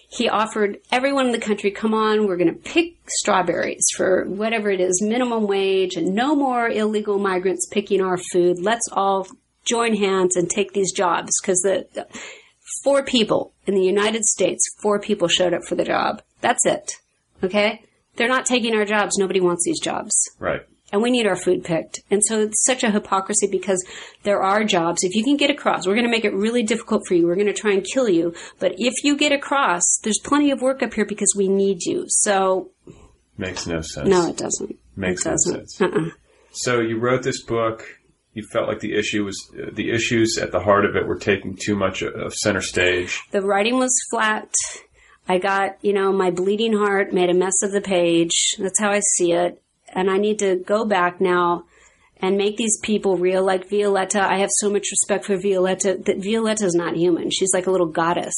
[SPEAKER 10] he offered everyone in the country, "Come on, we're going to pick strawberries for whatever it is, minimum wage, and no more illegal migrants picking our food. Let's all join hands and take these jobs because the." the Four people in the United States, four people showed up for the job. That's it. Okay? They're not taking our jobs. Nobody wants these jobs
[SPEAKER 5] Right.
[SPEAKER 10] and we need our food picked. And so it's such a hypocrisy because there are jobs. If you can get across, we're going to make it really difficult for you. We're going to try and kill you. But if you get across, there's plenty of work up here because we need you. So
[SPEAKER 5] Makes no sense.
[SPEAKER 10] no, it doesn't.
[SPEAKER 5] Makes
[SPEAKER 10] it doesn't.
[SPEAKER 5] sense.
[SPEAKER 10] Uh-uh.
[SPEAKER 5] So you wrote this book. You felt like the issue was uh, the issues at the heart of it were taking too much of center stage.
[SPEAKER 10] The writing was flat. I got, you know, my bleeding heart made a mess of the page. That's how I see it. And I need to go back now and make these people real like Violetta. I have so much respect for Violetta that Violetta's not human. She's like a little goddess.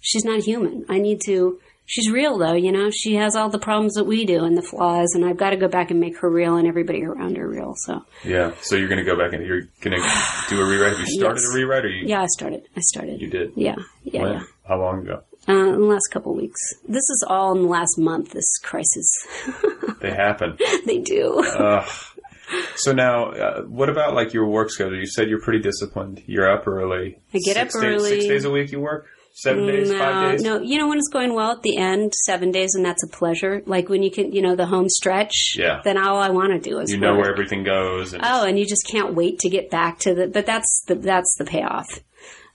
[SPEAKER 10] She's not human. I need to, she's real though, you know, she has all the problems that we do and the flaws and I've got to go back and make her real and everybody around her real. So
[SPEAKER 5] Yeah. So you're going to go back and you're going to do a rewrite. Have you started
[SPEAKER 10] Yes.
[SPEAKER 5] a rewrite, or you?
[SPEAKER 10] yeah, I started. I started.
[SPEAKER 5] You did.
[SPEAKER 10] Yeah. Yeah.
[SPEAKER 5] When?
[SPEAKER 10] Yeah.
[SPEAKER 5] How long ago?
[SPEAKER 10] Uh, in the last couple weeks. This is all in the last month, this crisis.
[SPEAKER 5] They happen.
[SPEAKER 10] they do.
[SPEAKER 5] Ugh. So now, uh, what about like your work schedule? You said you're pretty disciplined. You're up early.
[SPEAKER 10] I get
[SPEAKER 5] Six
[SPEAKER 10] up
[SPEAKER 5] days-
[SPEAKER 10] early.
[SPEAKER 5] six days a week. You work seven days,
[SPEAKER 10] no,
[SPEAKER 5] five days.
[SPEAKER 10] No, you know when it's going well at the end, seven days, and that's a pleasure. Like when you can, you know, the home stretch.
[SPEAKER 5] Yeah.
[SPEAKER 10] Then all I want to do is
[SPEAKER 5] You know
[SPEAKER 10] work.
[SPEAKER 5] where everything goes. And
[SPEAKER 10] Oh, and you just can't wait to get back to the. But that's the that's the payoff.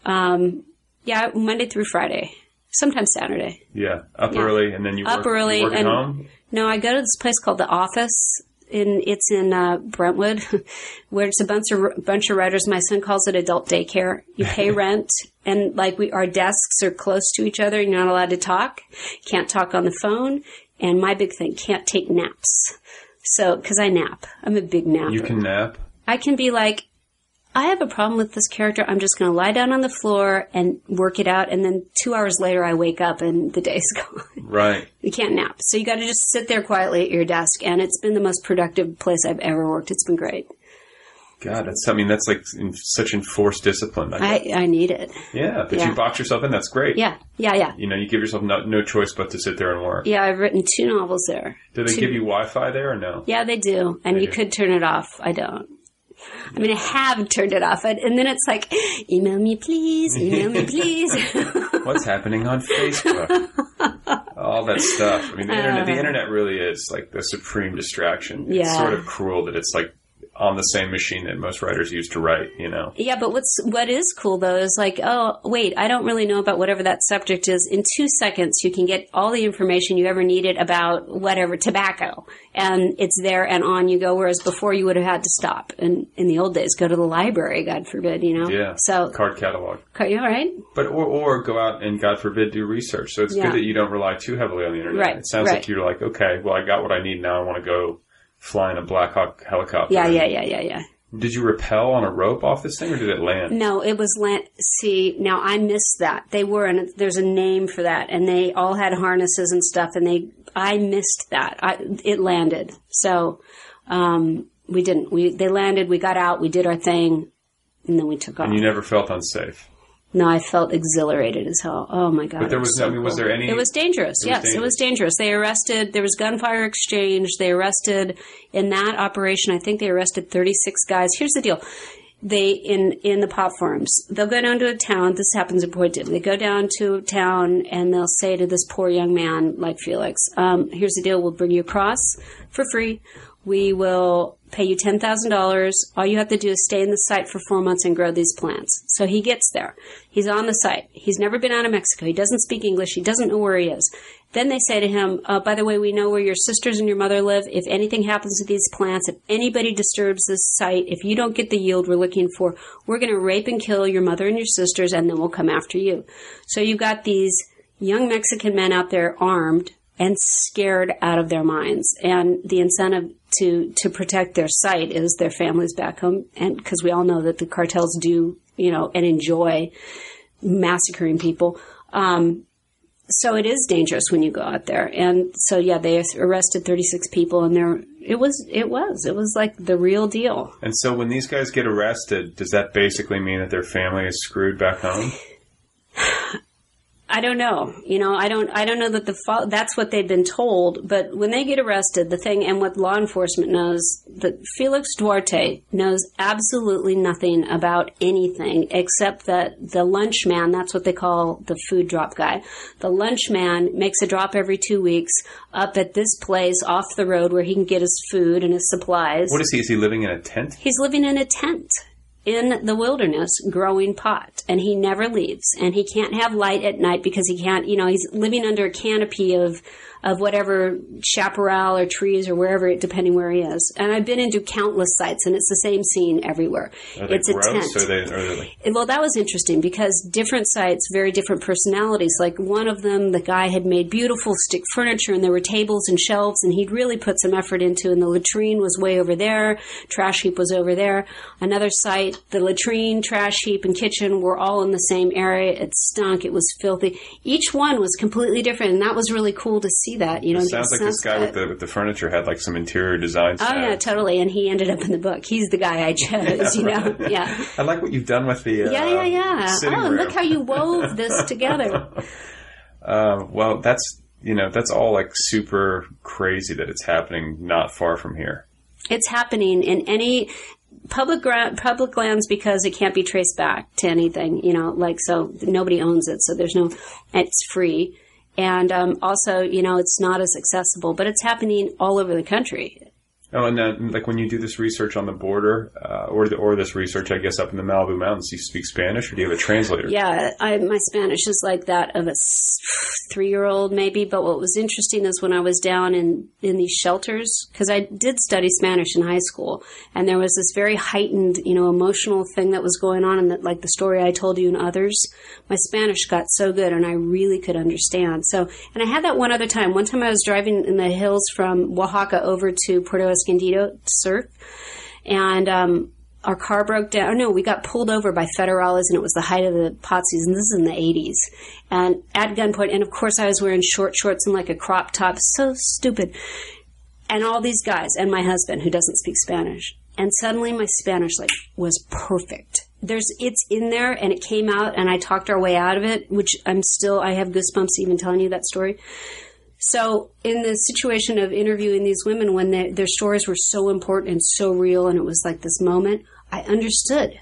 [SPEAKER 10] Um, yeah, Monday through Friday, sometimes Saturday.
[SPEAKER 5] yeah, up
[SPEAKER 10] Yeah.
[SPEAKER 5] early, and then you go
[SPEAKER 10] Up
[SPEAKER 5] work,
[SPEAKER 10] early
[SPEAKER 5] You
[SPEAKER 10] and
[SPEAKER 5] home.
[SPEAKER 10] no, I go to this place called the Office. In it's in uh, Brentwood, where it's a bunch of bunch of writers. My son calls it adult daycare. You pay rent, and like we, our desks are close to each other. You're not allowed to talk. Can't talk on the phone. And my big thing, can't take naps. So, because I nap, I'm a big nap.
[SPEAKER 5] You can nap.
[SPEAKER 10] I can be like, I have a problem with this character. I'm just going to lie down on the floor and work it out. And then two hours later, I wake up and the day's gone.
[SPEAKER 5] Right.
[SPEAKER 10] You can't nap. So you got to just sit there quietly at your desk. And it's been the most productive place I've ever worked. It's been great.
[SPEAKER 5] God, that's. I mean, that's like in, such enforced discipline. I
[SPEAKER 10] I, I need it.
[SPEAKER 5] yeah, but
[SPEAKER 10] yeah.
[SPEAKER 5] you box yourself in. That's great.
[SPEAKER 10] Yeah. Yeah. Yeah.
[SPEAKER 5] You know, you give yourself no, no choice but to sit there and work.
[SPEAKER 10] Yeah. I've written two novels there.
[SPEAKER 5] Do they
[SPEAKER 10] Two-
[SPEAKER 5] give you Wi-Fi there or no?
[SPEAKER 10] Yeah, they do. And
[SPEAKER 5] They
[SPEAKER 10] you
[SPEAKER 5] do.
[SPEAKER 10] could turn it off. I don't. I mean, I have turned it off. And and then it's like, email me, please. Email me, please.
[SPEAKER 5] What's happening on Facebook? All that stuff. I mean, the internet. The uh. internet really is like the supreme distraction. It's sort of cruel that it's like on the same machine that most writers use to write. You know.
[SPEAKER 10] Yeah, but what's what is cool though is like, oh wait, I don't really know about whatever that subject is. In two seconds, you can get all the information you ever needed about whatever tobacco, and it's there and on you go. Whereas before, you would have had to stop, and in the old days, go to the library. God forbid, you know.
[SPEAKER 5] Yeah.
[SPEAKER 10] So,
[SPEAKER 5] card catalog.
[SPEAKER 10] Card, you all right?
[SPEAKER 5] But or or go out and God forbid do research. So it's
[SPEAKER 10] Yeah.
[SPEAKER 5] good that you don't rely too heavily on the internet.
[SPEAKER 10] Right,
[SPEAKER 5] It sounds
[SPEAKER 10] right.
[SPEAKER 5] like you're like, okay, well, I got what I need now. I want to go fly in a Black Hawk helicopter.
[SPEAKER 10] Yeah, yeah, yeah, yeah, yeah.
[SPEAKER 5] Did you rappel on a rope off this thing, or did it land?
[SPEAKER 10] No, it was land. See, now I missed that. They were, and there's a name for that, and they all had harnesses and stuff, and they, I missed that. I, it landed, so um, we didn't. We they landed. We got out. We did our thing, and then we took off.
[SPEAKER 5] And you never felt unsafe.
[SPEAKER 10] No, I felt exhilarated as hell. Oh my god!
[SPEAKER 5] But there
[SPEAKER 10] it
[SPEAKER 5] was,
[SPEAKER 10] so
[SPEAKER 5] I mean, was there any?
[SPEAKER 10] It was dangerous.
[SPEAKER 5] It was
[SPEAKER 10] yes, it was dangerous. They arrested. There was gunfire exchange. They arrested in that operation. I think they arrested thirty six guys. Here's the deal. They in in the pop farms. They'll go down to a town. This happens in Point Dume. They go down to a town and they'll say to this poor young man like Felix, um, "Here's the deal. We'll bring you across for free. We will pay you ten thousand dollars. All you have to do is stay in the site for four months and grow these plants." So he gets there. He's on the site. He's never been out of Mexico. He doesn't speak English. He doesn't know where he is. Then they say to him, uh, by the way, we know where your sisters and your mother live. If anything happens to these plants, if anybody disturbs this site, if you don't get the yield we're looking for, we're going to rape and kill your mother and your sisters, and then we'll come after you. So you've got these young Mexican men out there armed and scared out of their minds. And the incentive to, to protect their site is their families back home. And because we all know that the cartels do, you know, and enjoy massacring people. Um, so it is dangerous when you go out there. And so yeah, they arrested 36 people and there it was it was it was like the real deal.
[SPEAKER 5] And so when these guys get arrested, does that basically mean that their family is screwed back home?
[SPEAKER 10] I don't know. You know, I don't. I don't know that the fo- that's what they've been told. But when they get arrested, the thing and what law enforcement knows that Felix Duarte knows absolutely nothing about anything except that the lunch man. That's what they call the food drop guy. The lunch man makes a drop every two weeks up at this place off the road where he can get his food and his supplies.
[SPEAKER 5] What is he? Is he living in a tent?
[SPEAKER 10] He's living in a tent in the wilderness growing pot and he never leaves and he can't have light at night because he can't you know he's living under a canopy of of whatever chaparral or trees or wherever depending where he is and i've been into countless sites and it's the same scene everywhere
[SPEAKER 5] Are they
[SPEAKER 10] it's
[SPEAKER 5] gross?
[SPEAKER 10] a tent
[SPEAKER 5] are they, are they
[SPEAKER 10] well, that was interesting because different sites, very different personalities. Like one of them, the guy had made beautiful stick furniture and there were tables and shelves and he'd really put some effort into and the latrine was way over there, trash heap was over there. Another site, the latrine, trash heap, and kitchen were all in the same area. It stunk, it was filthy. Each one was completely different and that was really cool to see that, you know.
[SPEAKER 5] it
[SPEAKER 10] and
[SPEAKER 5] sounds like this guy
[SPEAKER 10] of
[SPEAKER 5] with the with the furniture had like some interior design.
[SPEAKER 10] Oh yeah, totally. And he ended up in the book. He's the guy I chose, you know. Yeah.
[SPEAKER 5] I like what you've done with the uh,
[SPEAKER 10] Yeah, yeah, yeah. Oh,
[SPEAKER 5] room.
[SPEAKER 10] look how you wove this together.
[SPEAKER 5] Uh, well, that's you know that's all like super crazy that it's happening not far from here.
[SPEAKER 10] It's happening in any public gra- public lands because it can't be traced back to anything. You know, like so nobody owns it, so there's no. It's free, and um, also you know it's not as accessible, but it's happening all over the country.
[SPEAKER 5] Oh, and then like when you do this research on the border, uh, or the, or this research, I guess up in the Malibu Mountains, you speak Spanish or do you have a translator?
[SPEAKER 10] Yeah, I, my Spanish is like that of a three year old, maybe. But what was interesting is when I was down in, in these shelters, because I did study Spanish in high school, and there was this very heightened, you know, emotional thing that was going on, and that, like the story I told you and others, my Spanish got so good, and I really could understand. So, and I had that one other time. One time I was driving in the hills from Oaxaca over to Puerto Escondido surf, and um, our car broke down. Oh, No, we got pulled over by federales, and it was the height of the pot season. This is in the 80s. And at gunpoint, and of course, I was wearing short shorts and like a crop top. So stupid. And all these guys, and my husband, who doesn't speak Spanish. And suddenly my Spanish, like, was perfect. There's, it's in there, and it came out, and I talked our way out of it, which I'm still, I have goosebumps even telling you that story. So, in the situation of interviewing these women, when they, their stories were so important and so real, and it was like this moment, I understood.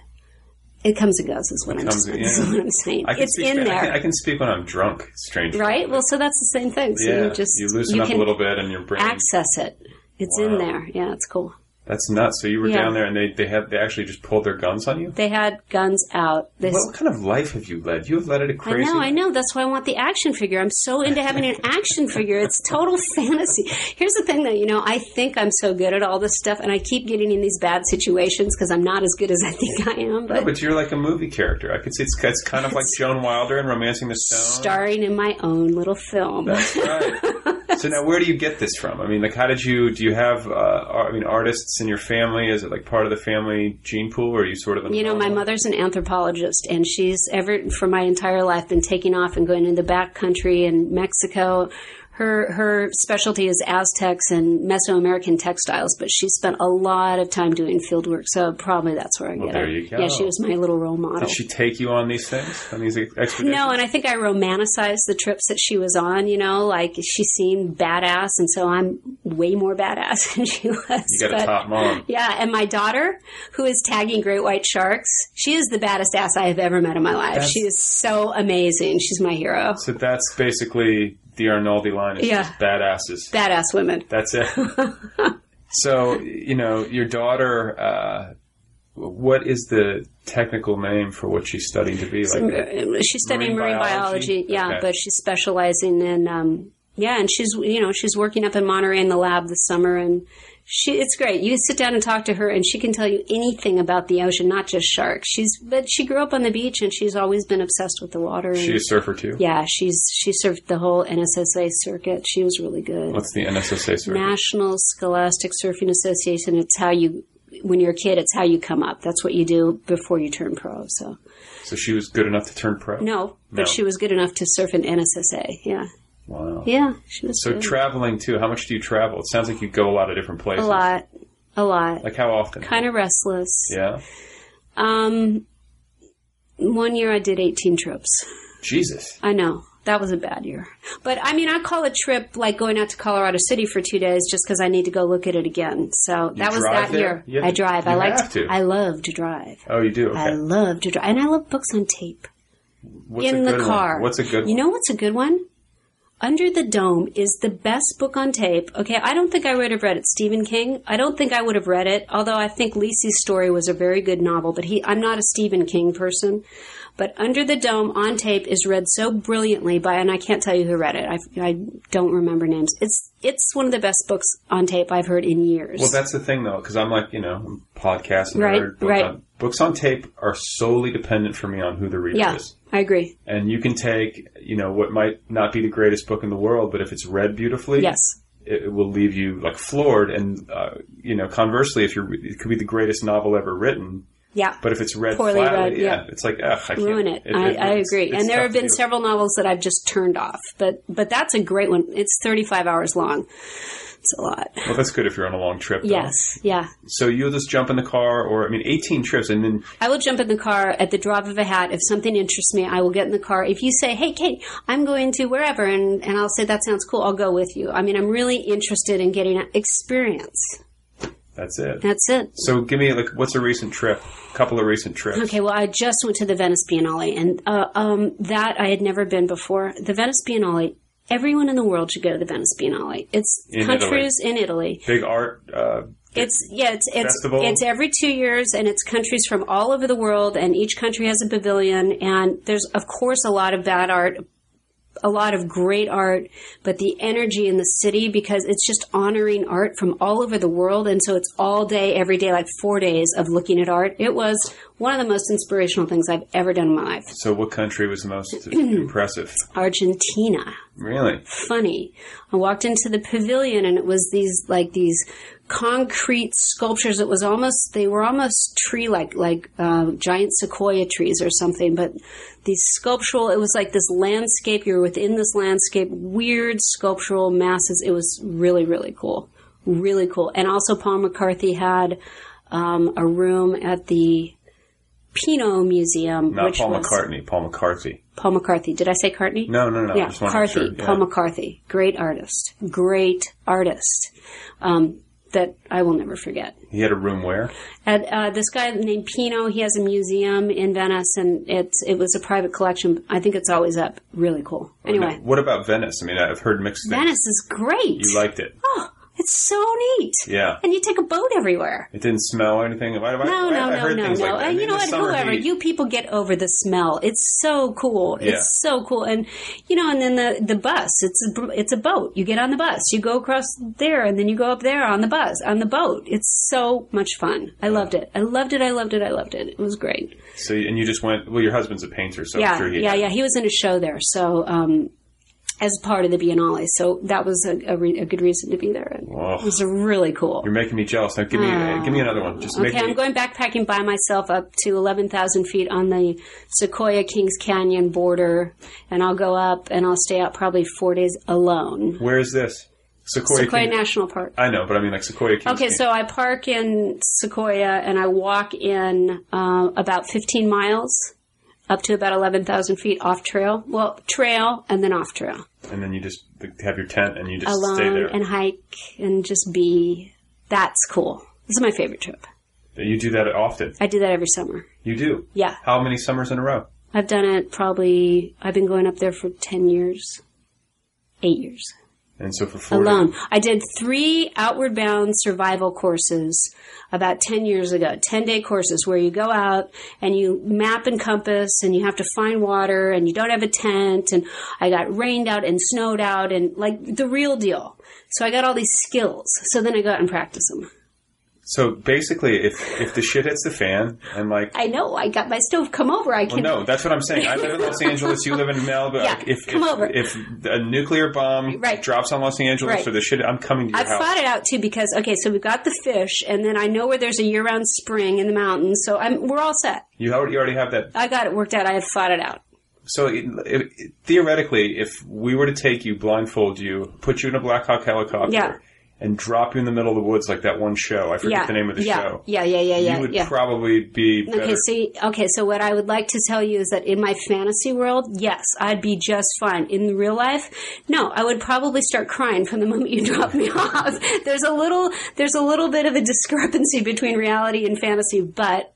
[SPEAKER 10] It comes and goes, is what, I'm,
[SPEAKER 5] Comes- yeah.
[SPEAKER 10] is what I'm saying.
[SPEAKER 5] I
[SPEAKER 10] It's
[SPEAKER 5] speak
[SPEAKER 10] in
[SPEAKER 5] Span- I
[SPEAKER 10] there.
[SPEAKER 5] can, I can speak when I'm drunk. Strange,
[SPEAKER 10] right? Well, so that's the same thing. So
[SPEAKER 5] yeah,
[SPEAKER 10] you just
[SPEAKER 5] you loosen
[SPEAKER 10] you
[SPEAKER 5] up a little bit, and your brain.
[SPEAKER 10] access it. It's in there. Yeah, it's cool.
[SPEAKER 5] That's nuts. So you were
[SPEAKER 10] Yeah.
[SPEAKER 5] down there, and they they had they actually just pulled their guns on you.
[SPEAKER 10] They had guns out. They
[SPEAKER 5] What kind of life have you led? You have led a crazy.
[SPEAKER 10] I know, I know. That's why I want the action figure. I'm so into having an action figure. It's total fantasy. Here's the thing, though. You know, I think I'm so good at all this stuff, and I keep getting in these bad situations because I'm not as good as I think I am.
[SPEAKER 5] No,
[SPEAKER 10] But
[SPEAKER 5] but you're like a movie character. I could see it's, it's kind of like Joan Wilder in *Romancing the Stone*.
[SPEAKER 10] starring in my own little film.
[SPEAKER 5] That's right. so now, where do you get this from? I mean, like, how did you? Do you have? Uh, I mean, artists in your family? Is it like part of the family gene pool, or are you sort of?
[SPEAKER 10] You know, my mother's an anthropologist, and she's ever for my entire life been taking off and going into the back country in Mexico, her her specialty is Aztecs and Mesoamerican textiles, but she spent a lot of time doing field work, so probably that's where I
[SPEAKER 5] Well,
[SPEAKER 10] get
[SPEAKER 5] there
[SPEAKER 10] it.
[SPEAKER 5] you go.
[SPEAKER 10] Yeah, she was my little role model.
[SPEAKER 5] Did she take you on these things, on these expeditions?
[SPEAKER 10] No, and I think I romanticized the trips that she was on. You know, like she seemed badass, and so I'm way more badass than she was.
[SPEAKER 5] You got a
[SPEAKER 10] But-
[SPEAKER 5] top mom.
[SPEAKER 10] Yeah, and my daughter, who is tagging great white sharks, she is the baddest ass I have ever met in my life.
[SPEAKER 5] That's-
[SPEAKER 10] she is so amazing. She's my hero.
[SPEAKER 5] So that's basically the Arnoldi line. Is
[SPEAKER 10] Yeah.
[SPEAKER 5] just badasses.
[SPEAKER 10] Badass women.
[SPEAKER 5] That's it. so you know, your daughter. Uh, what is the technical name for what she's studying to be? Like,
[SPEAKER 10] Uh, she's studying
[SPEAKER 5] marine
[SPEAKER 10] marine, biology.
[SPEAKER 5] biology?
[SPEAKER 10] Yeah,
[SPEAKER 5] Okay.
[SPEAKER 10] but she's specializing in um, yeah, and she's you know she's working up in Monterey in the lab this summer, and she it's great. You sit down and talk to her, and she can tell you anything about the ocean, not just sharks. She's but she grew up on the beach, and she's always been obsessed with the water. And,
[SPEAKER 5] she a surfer too.
[SPEAKER 10] yeah, she's she surfed the whole NSSA circuit. She was really good.
[SPEAKER 5] What's the NSSA circuit?
[SPEAKER 10] National Scholastic Surfing Association. It's how you when you're a kid, it's how you come up. That's what you do before you turn pro. So.
[SPEAKER 5] So she was good enough to turn pro.
[SPEAKER 10] No, but she was good enough to surf in NSSA. Yeah.
[SPEAKER 5] Wow.
[SPEAKER 10] Yeah, she was
[SPEAKER 5] So
[SPEAKER 10] good.
[SPEAKER 5] traveling too. How much do you travel? It sounds like you go a lot of different places.
[SPEAKER 10] a lot. A lot.
[SPEAKER 5] Like how often?
[SPEAKER 10] Kind of restless.
[SPEAKER 5] Yeah.
[SPEAKER 10] Um, one year I did 18 trips.
[SPEAKER 5] Jesus.
[SPEAKER 10] I know. That was a bad year. But I mean, I call a trip like going out to Colorado City for two days just because I need to go look at it again. So that was that
[SPEAKER 5] there?
[SPEAKER 10] year.
[SPEAKER 5] You
[SPEAKER 10] I
[SPEAKER 5] to-
[SPEAKER 10] drive. I like
[SPEAKER 5] have to.
[SPEAKER 10] I love to drive.
[SPEAKER 5] Oh, you do. Okay.
[SPEAKER 10] I love to drive. And I love books on tape.
[SPEAKER 5] What's
[SPEAKER 10] in
[SPEAKER 5] a
[SPEAKER 10] the
[SPEAKER 5] good one?
[SPEAKER 10] car.
[SPEAKER 5] What's a good
[SPEAKER 10] You
[SPEAKER 5] one?
[SPEAKER 10] know what's a good one? Under the Dome is the best book on tape. Okay, I don't think I would have read it. Stephen King. I don't think I would have read it, although I think Lisey's story was a very good novel, but he I'm not a Stephen King person. But Under the Dome on tape is read so brilliantly by and I can't tell you who read it. I, I don't remember names. It's it's one of the best books on tape I've heard in years.
[SPEAKER 5] Well, that's the thing though, because I'm like, you know, I'm podcasting.
[SPEAKER 10] Right,
[SPEAKER 5] nerd, book uh,
[SPEAKER 10] right.
[SPEAKER 5] On, books on tape are solely dependent for me on who the reader
[SPEAKER 10] yeah,
[SPEAKER 5] is.
[SPEAKER 10] I agree.
[SPEAKER 5] And you can take, you know, what might not be the greatest book in the world, but if it's read beautifully,
[SPEAKER 10] Yes.
[SPEAKER 5] it, it will leave you like floored. And uh, you know, conversely, if you're, it could be the greatest novel ever written,
[SPEAKER 10] Yeah.
[SPEAKER 5] but if it's read
[SPEAKER 10] Poorly
[SPEAKER 5] flatly,
[SPEAKER 10] read,
[SPEAKER 5] yeah,
[SPEAKER 10] yeah.
[SPEAKER 5] it's like, ugh, I can't
[SPEAKER 10] ruin it. I, I agree. and there have been several novels that I've just turned off, but but that's a great one. It's 35 hours long. It's a lot.
[SPEAKER 5] Well, that's good if you're on a long trip. though.
[SPEAKER 10] Yes, yeah.
[SPEAKER 5] So you'll just jump in the car, or I mean, 18 trips, and then
[SPEAKER 10] I will jump in the car at the drop of a hat. If something interests me, I will get in the car. If you say, "Hey, Kate, I'm going to wherever," and, and I'll say, "That sounds cool," I'll go with you. I mean, I'm really interested in getting experience.
[SPEAKER 5] that's it.
[SPEAKER 10] That's it.
[SPEAKER 5] So give me like, what's a recent trip? A couple of recent trips.
[SPEAKER 10] Okay, well, I just went to the Venice Biennale, and uh, um, that I had never been before. The Venice Biennale. Everyone in the world should go to the Venice Biennale. It's
[SPEAKER 5] In
[SPEAKER 10] countries in Italy.
[SPEAKER 5] Big art. Uh,
[SPEAKER 10] It's yeah, it's it's
[SPEAKER 5] Festival?
[SPEAKER 10] it's every two years, and it's countries from all over the world, and each country has a pavilion, and there's of course a lot of bad art, a lot of great art, but the energy in the city because it's just honoring art from all over the world, and so it's all day, every day, like four days of looking at art. It was one of the most inspirational things I've ever done in my life.
[SPEAKER 5] so what country was the most impressive?
[SPEAKER 10] Argentina.
[SPEAKER 5] Really?
[SPEAKER 10] funny. I walked into the pavilion and it was these like these concrete sculptures. It was almost they were almost tree like like uh, giant sequoia trees or something, but these sculptural. It was like this landscape. You're within this landscape. Weird sculptural masses. It was really really cool, really cool. And also Paul McCarthy had um, a room at the Pinault Museum,
[SPEAKER 5] Not
[SPEAKER 10] which
[SPEAKER 5] Paul
[SPEAKER 10] was
[SPEAKER 5] McCartney. Paul McCarthy.
[SPEAKER 10] Paul McCarthy. Did I say Cartney?
[SPEAKER 5] No, no, no.
[SPEAKER 10] Yeah,
[SPEAKER 5] Just wanted to make
[SPEAKER 10] Carthy.
[SPEAKER 5] sure. Yeah.
[SPEAKER 10] Paul McCarthy. Great artist. Great artist. Um, that I will never forget.
[SPEAKER 5] He had a room where?
[SPEAKER 10] And, uh, this guy named Pinault, he has a museum in Venice, and it's it was a private collection. I think it's always up. Really cool. Anyway,
[SPEAKER 5] What about Venice? I mean, I've heard mixed things.
[SPEAKER 10] Venice is great.
[SPEAKER 5] You liked it?
[SPEAKER 10] Oh, it's so neat.
[SPEAKER 5] Yeah.
[SPEAKER 10] And you take a boat everywhere.
[SPEAKER 5] It didn't smell or anything. Why, why,
[SPEAKER 10] No,
[SPEAKER 5] I,
[SPEAKER 10] no,
[SPEAKER 5] I
[SPEAKER 10] no, no, no.
[SPEAKER 5] Like.
[SPEAKER 10] Uh, you know what? Whoever
[SPEAKER 5] heat.
[SPEAKER 10] you people get over the smell. It's so cool.
[SPEAKER 5] Yeah.
[SPEAKER 10] It's so cool, and you know, and then the the bus. It's a, it's a boat. You get on the bus. You go across there, and then you go up there on the bus on the boat. It's so much fun. I loved it. I loved it. I loved it. I loved it. It was great.
[SPEAKER 5] So, and you just went. Well, your husband's a painter, so
[SPEAKER 10] yeah,
[SPEAKER 5] sure
[SPEAKER 10] yeah, yeah. He was in a show there, so um, as part of the Biennale. So that was a, a, re- a good reason to be there.
[SPEAKER 5] Oh,
[SPEAKER 10] It was really cool.
[SPEAKER 5] you're making me jealous. Now give me
[SPEAKER 10] Oh.
[SPEAKER 5] give me another one. Just make
[SPEAKER 10] Okay,
[SPEAKER 5] me.
[SPEAKER 10] I'm going backpacking by myself up to 11,000 feet on the Sequoia Kings Canyon border, and I'll go up and I'll stay out probably four days alone.
[SPEAKER 5] Where is this? Sequoia.
[SPEAKER 10] Sequoia
[SPEAKER 5] King-
[SPEAKER 10] National Park.
[SPEAKER 5] I know, but I mean like Sequoia. Kings
[SPEAKER 10] Okay,
[SPEAKER 5] Canyon.
[SPEAKER 10] so I park in Sequoia and I walk in uh, about 15 miles up to about 11,000 feet off trail. Well, trail and then off trail.
[SPEAKER 5] and then you just have your tent and you just
[SPEAKER 10] Alone
[SPEAKER 5] stay there.
[SPEAKER 10] and hike and just be. That's cool. This is my favorite trip.
[SPEAKER 5] you do that often.
[SPEAKER 10] I do that every summer.
[SPEAKER 5] You do.
[SPEAKER 10] Yeah.
[SPEAKER 5] How many summers in a row?
[SPEAKER 10] I've done it probably, I've been going up there for 10 years, eight years.
[SPEAKER 5] And so for 40,
[SPEAKER 10] Alone. I did three outward bound survival courses about 10 years ago, 10 day courses where you go out and you map and compass and you have to find water and you don't have a tent and I got rained out and snowed out and like the real deal. So I got all these skills. So then I go out and practice them.
[SPEAKER 5] So basically, if if the shit hits the fan and like.
[SPEAKER 10] I know. I got my stove. Come over. I
[SPEAKER 5] Well,
[SPEAKER 10] can.
[SPEAKER 5] no, that's what I'm saying. I live in Los Angeles. You live in Malibu.
[SPEAKER 10] Yeah,
[SPEAKER 5] Like, if,
[SPEAKER 10] come
[SPEAKER 5] if,
[SPEAKER 10] over.
[SPEAKER 5] if a nuclear bomb
[SPEAKER 10] Right.
[SPEAKER 5] drops on Los Angeles
[SPEAKER 10] Right.
[SPEAKER 5] or the shit, I'm coming to your
[SPEAKER 10] I've
[SPEAKER 5] house.
[SPEAKER 10] thought it out too because okay, so we've got the fish, and then I know where there's a year-round spring in the mountains, so I'm we're all set.
[SPEAKER 5] You already, you already have that.
[SPEAKER 10] I got it worked out. I have thought it out.
[SPEAKER 5] So it, it, theoretically, if we were to take you, blindfold you, put you in a Black Hawk helicopter,
[SPEAKER 10] Yeah.
[SPEAKER 5] And drop you in the middle of the woods like that one show, I forget
[SPEAKER 10] yeah,
[SPEAKER 5] the name of the
[SPEAKER 10] yeah,
[SPEAKER 5] show.
[SPEAKER 10] yeah, yeah, yeah, yeah,
[SPEAKER 5] you would
[SPEAKER 10] yeah.
[SPEAKER 5] probably be better.
[SPEAKER 10] Okay, see, okay, so what I would like to tell you is that in my fantasy world, yes, I'd be just fine. In the real life, no, I would probably start crying from the moment you drop me off. There's a little, there's a little bit of a discrepancy between reality and fantasy, but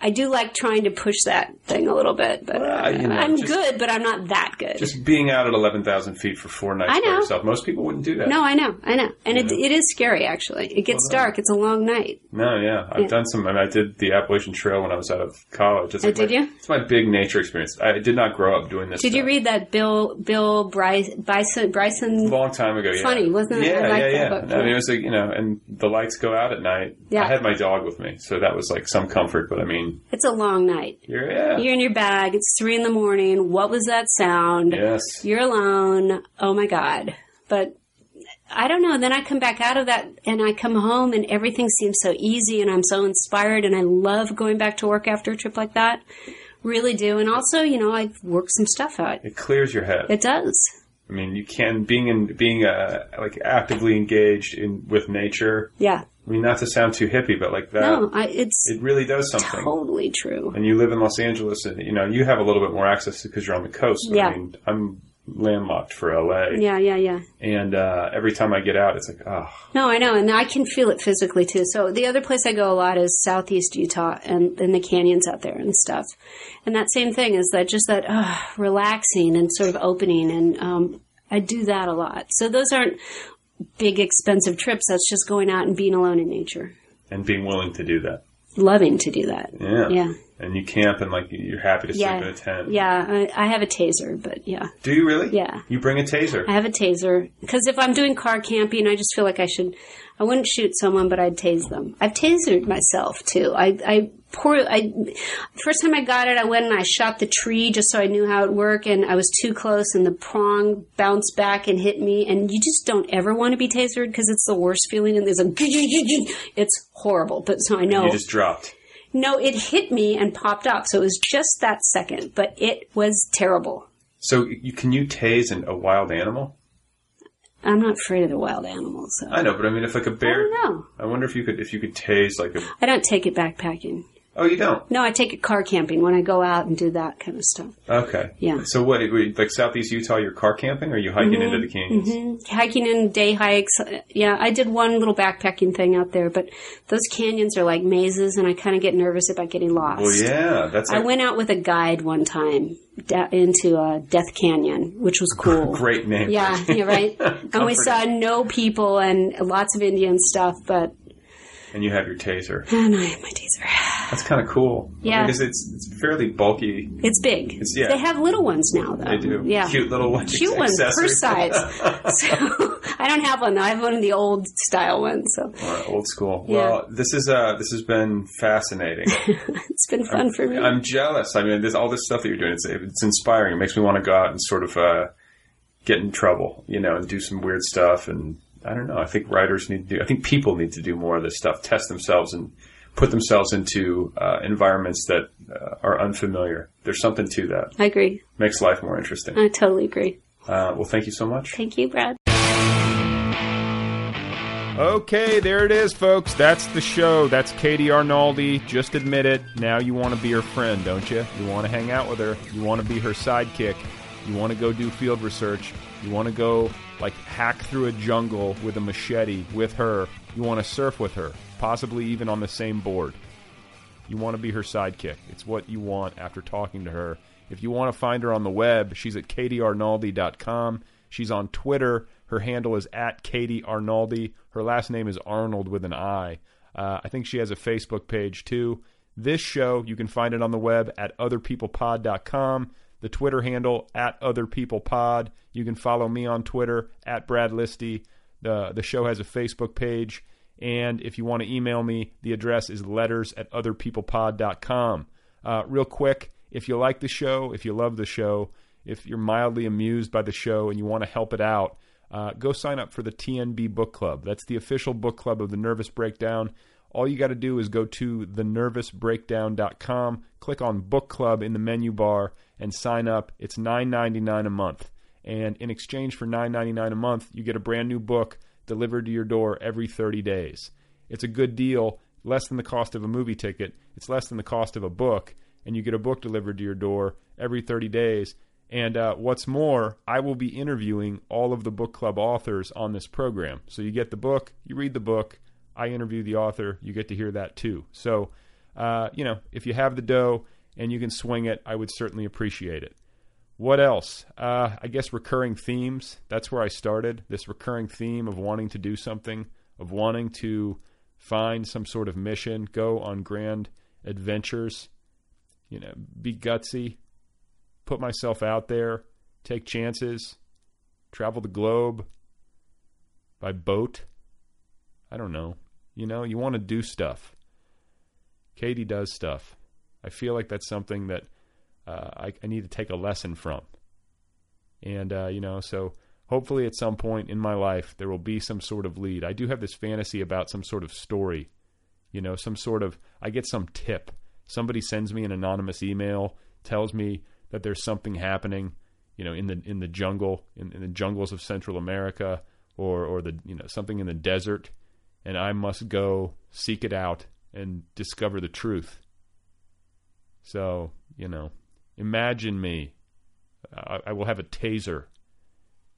[SPEAKER 10] I do like trying to push that thing a little bit. But
[SPEAKER 5] Well, you know,
[SPEAKER 10] I'm
[SPEAKER 5] just-
[SPEAKER 10] good, but I'm not that good.
[SPEAKER 5] Just being out at 11,000 feet for four nights by
[SPEAKER 10] know.
[SPEAKER 5] yourself. Most people wouldn't do that.
[SPEAKER 10] no, I know, I know, and it,
[SPEAKER 5] Yeah.
[SPEAKER 10] it is scary. Actually, it gets
[SPEAKER 5] Well,
[SPEAKER 10] dark. It's a long night.
[SPEAKER 5] No, yeah. I've
[SPEAKER 10] Yeah.
[SPEAKER 5] done some, and I did the Appalachian Trail when I was out of college. It's
[SPEAKER 10] Oh,
[SPEAKER 5] like
[SPEAKER 10] did
[SPEAKER 5] my,
[SPEAKER 10] you?
[SPEAKER 5] It's my big nature experience. I did not grow up doing this.
[SPEAKER 10] Did you read that Bill Bill Bryce, Bryson Bryson?
[SPEAKER 5] A long time ago, yeah.
[SPEAKER 10] Funny, wasn't it?
[SPEAKER 5] Yeah,
[SPEAKER 10] I
[SPEAKER 5] yeah, yeah.
[SPEAKER 10] book,
[SPEAKER 5] I mean, it was like, you know, and the lights go out at night.
[SPEAKER 10] Yeah.
[SPEAKER 5] I had my dog with me, so that was like some comfort, but I mean,
[SPEAKER 10] It's a long night.
[SPEAKER 5] you're, yeah.
[SPEAKER 10] You're in your bag. It's three in the morning. What was that sound?
[SPEAKER 5] Yes.
[SPEAKER 10] You're alone. Oh my God. But I don't know. Then I come back out of that and I come home and everything seems so easy and I'm so inspired and I love going back to work after a trip like that. Really do. And also, you know, I've worked some stuff out.
[SPEAKER 5] It clears your head.
[SPEAKER 10] It does.
[SPEAKER 5] I mean, you can, being in, being, uh, like actively engaged in, with nature.
[SPEAKER 10] Yeah.
[SPEAKER 5] I mean, not to sound too hippie, but like that.
[SPEAKER 10] No, I, it's
[SPEAKER 5] it really does something.
[SPEAKER 10] totally true.
[SPEAKER 5] and you live in Los Angeles, and you know you have a little bit more access because you're on the coast. But,
[SPEAKER 10] Yeah.
[SPEAKER 5] I mean, I'm landlocked for LA,
[SPEAKER 10] Yeah, yeah, yeah.
[SPEAKER 5] and uh, every time I get out, it's like, oh,
[SPEAKER 10] No, I know, and I can feel it physically too. So the other place I go a lot is Southeast Utah and in the canyons out there and stuff. And that same thing is that just that uh, relaxing and sort of opening, and um, I do that a lot. So those aren't big expensive trips. That's just going out and being alone in nature,
[SPEAKER 5] and being willing to do that.
[SPEAKER 10] loving to do that.
[SPEAKER 5] Yeah,
[SPEAKER 10] Yeah.
[SPEAKER 5] And you camp, and like you're happy to sleep
[SPEAKER 10] Yeah,
[SPEAKER 5] in a tent.
[SPEAKER 10] yeah. I, I have a taser, but yeah.
[SPEAKER 5] Do you really?
[SPEAKER 10] Yeah.
[SPEAKER 5] You bring a taser.
[SPEAKER 10] I have a taser because if I'm doing car camping, I just feel like I should. I wouldn't shoot someone, but I'd tase them. I've tasered myself too. I, I pour. I first time I got it, I went and I shot the tree just so I knew how it worked, and I was too close, and the prong bounced back and hit me. And you just don't ever want to be tasered because it's the worst feeling, and there's a. It's horrible, but so I know.
[SPEAKER 5] You just dropped.
[SPEAKER 10] no, it hit me and popped off, so it was just that second, but it was terrible.
[SPEAKER 5] So you can you tase an, a wild animal?
[SPEAKER 10] I'm not afraid of the wild animals. So.
[SPEAKER 5] I know, but I mean, if like a bear,
[SPEAKER 10] I don't know.
[SPEAKER 5] I wonder if you could if you could tase like a.
[SPEAKER 10] I don't take it backpacking.
[SPEAKER 5] Oh, you don't.
[SPEAKER 10] No, I take it car camping when I go out and do that kind of stuff.
[SPEAKER 5] Okay.
[SPEAKER 10] Yeah.
[SPEAKER 5] So what? Like Southeast Utah, you're car camping, or are you hiking into the canyons?
[SPEAKER 10] hmm Hiking in day hikes. Yeah, I did one little backpacking thing out there, but those canyons are like mazes, and I kind of get nervous about getting lost.
[SPEAKER 5] Well, yeah, that's
[SPEAKER 10] I went out with a guide one time into uh, Death Canyon, which was cool.
[SPEAKER 5] great name.
[SPEAKER 10] Yeah, you're right. and we saw no people and lots of Indian stuff, but
[SPEAKER 5] and you have your taser.
[SPEAKER 10] and I have my taser.
[SPEAKER 5] That's kind of cool.
[SPEAKER 10] Yeah.
[SPEAKER 5] because it's it's fairly bulky.
[SPEAKER 10] It's big.
[SPEAKER 5] It's- yeah.
[SPEAKER 10] They have little ones now, though.
[SPEAKER 5] They do.
[SPEAKER 10] Yeah.
[SPEAKER 5] Cute little ones.
[SPEAKER 10] Cute ones, purse size. so I don't have one though. I have one of the old style ones. So
[SPEAKER 5] right, old school.
[SPEAKER 10] Yeah.
[SPEAKER 5] Well, this is uh this has been fascinating.
[SPEAKER 10] it's been fun for me.
[SPEAKER 5] I'm jealous. I mean, this all this stuff that you're doing. It's it's inspiring. It makes me want to go out and sort of uh, get in trouble, you know, and do some weird stuff and
[SPEAKER 12] I don't know. I think writers need to do. I think people need to do more of this stuff. Test themselves and put themselves into uh, environments that uh, are unfamiliar. There's something to that.
[SPEAKER 10] I agree.
[SPEAKER 12] Makes life more interesting.
[SPEAKER 10] I totally agree.
[SPEAKER 12] Uh, well, thank you so much.
[SPEAKER 10] Thank you, Brad.
[SPEAKER 5] Okay, there it is, folks. That's the show. That's Katie Arnoldi. Just admit it. Now you want to be her friend, don't you? You want to hang out with her. You want to be her sidekick. You want to go do field research. You want to go, like, hack through a jungle with a machete with her. You want to surf with her, possibly even on the same board. You want to be her sidekick. It's what you want after talking to her. If you want to find her on the web, she's at katiearnoldi.com. She's on Twitter. Her handle is at Katie Arnoldi. Her last name is Arnold with an I. Uh, I think she has a Facebook page too. This show, you can find it on the web at otherpeoplepod.com. The Twitter handle at Other People Pod. You can follow me on Twitter at Brad Listi. The, the show has a Facebook page. And if you want to email me, the address is letters at otherpeoplepod.com. Uh, real quick, if you like the show, if you love the show, if you're mildly amused by the show and you want to help it out, uh, go sign up for the TNB Book Club. That's the official book club of the Nervous Breakdown. All you got to do is go to thenervousbreakdown.com, click on Book Club in the menu bar, and sign up. It's $9.99 a month. And in exchange for $9.99 a month, you get a brand new book delivered to your door every 30 days. It's a good deal, less than the cost of a movie ticket. It's less than the cost of a book, and you get a book delivered to your door every 30 days. And uh, what's more, I will be interviewing all of the book club authors on this program. So you get the book, you read the book, I interview the author, you get to hear that too. So, uh, you know, if you have the dough and you can swing it, I would certainly appreciate it. What else? Uh, I guess recurring themes. That's where I started. This recurring theme of wanting to do something, of wanting to find some sort of mission, go on grand adventures, you know, be gutsy, put myself out there, take chances, travel the globe by boat. I don't know. You know, you want to do stuff. Katie does stuff. I feel like that's something that uh, I, I, need to take a lesson from. And, uh, you know, so hopefully at some point in my life there will be some sort of lead. I do have this fantasy about some sort of story, you know, some sort of, I get some tip. Somebody sends me an anonymous email, tells me that there's something happening, you know, in the in the jungle, in, in the jungles of Central America, or or the you know something in the desert, and I must go seek it out and discover the truth. So you know, imagine me. I, I will have a taser,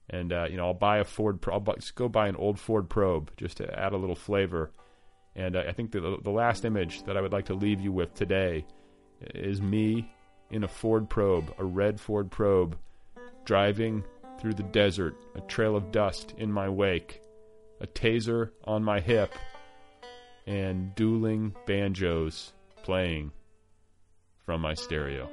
[SPEAKER 5] and uh, you know I'll buy a Ford. I'll buy, go buy an old Ford Probe just to add a little flavor. And uh, I think the the last image that I would like to leave you with today is me in a Ford Probe, a red Ford Probe, driving through the desert, a trail of dust in my wake, a taser on my hip, and dueling banjos playing from my stereo.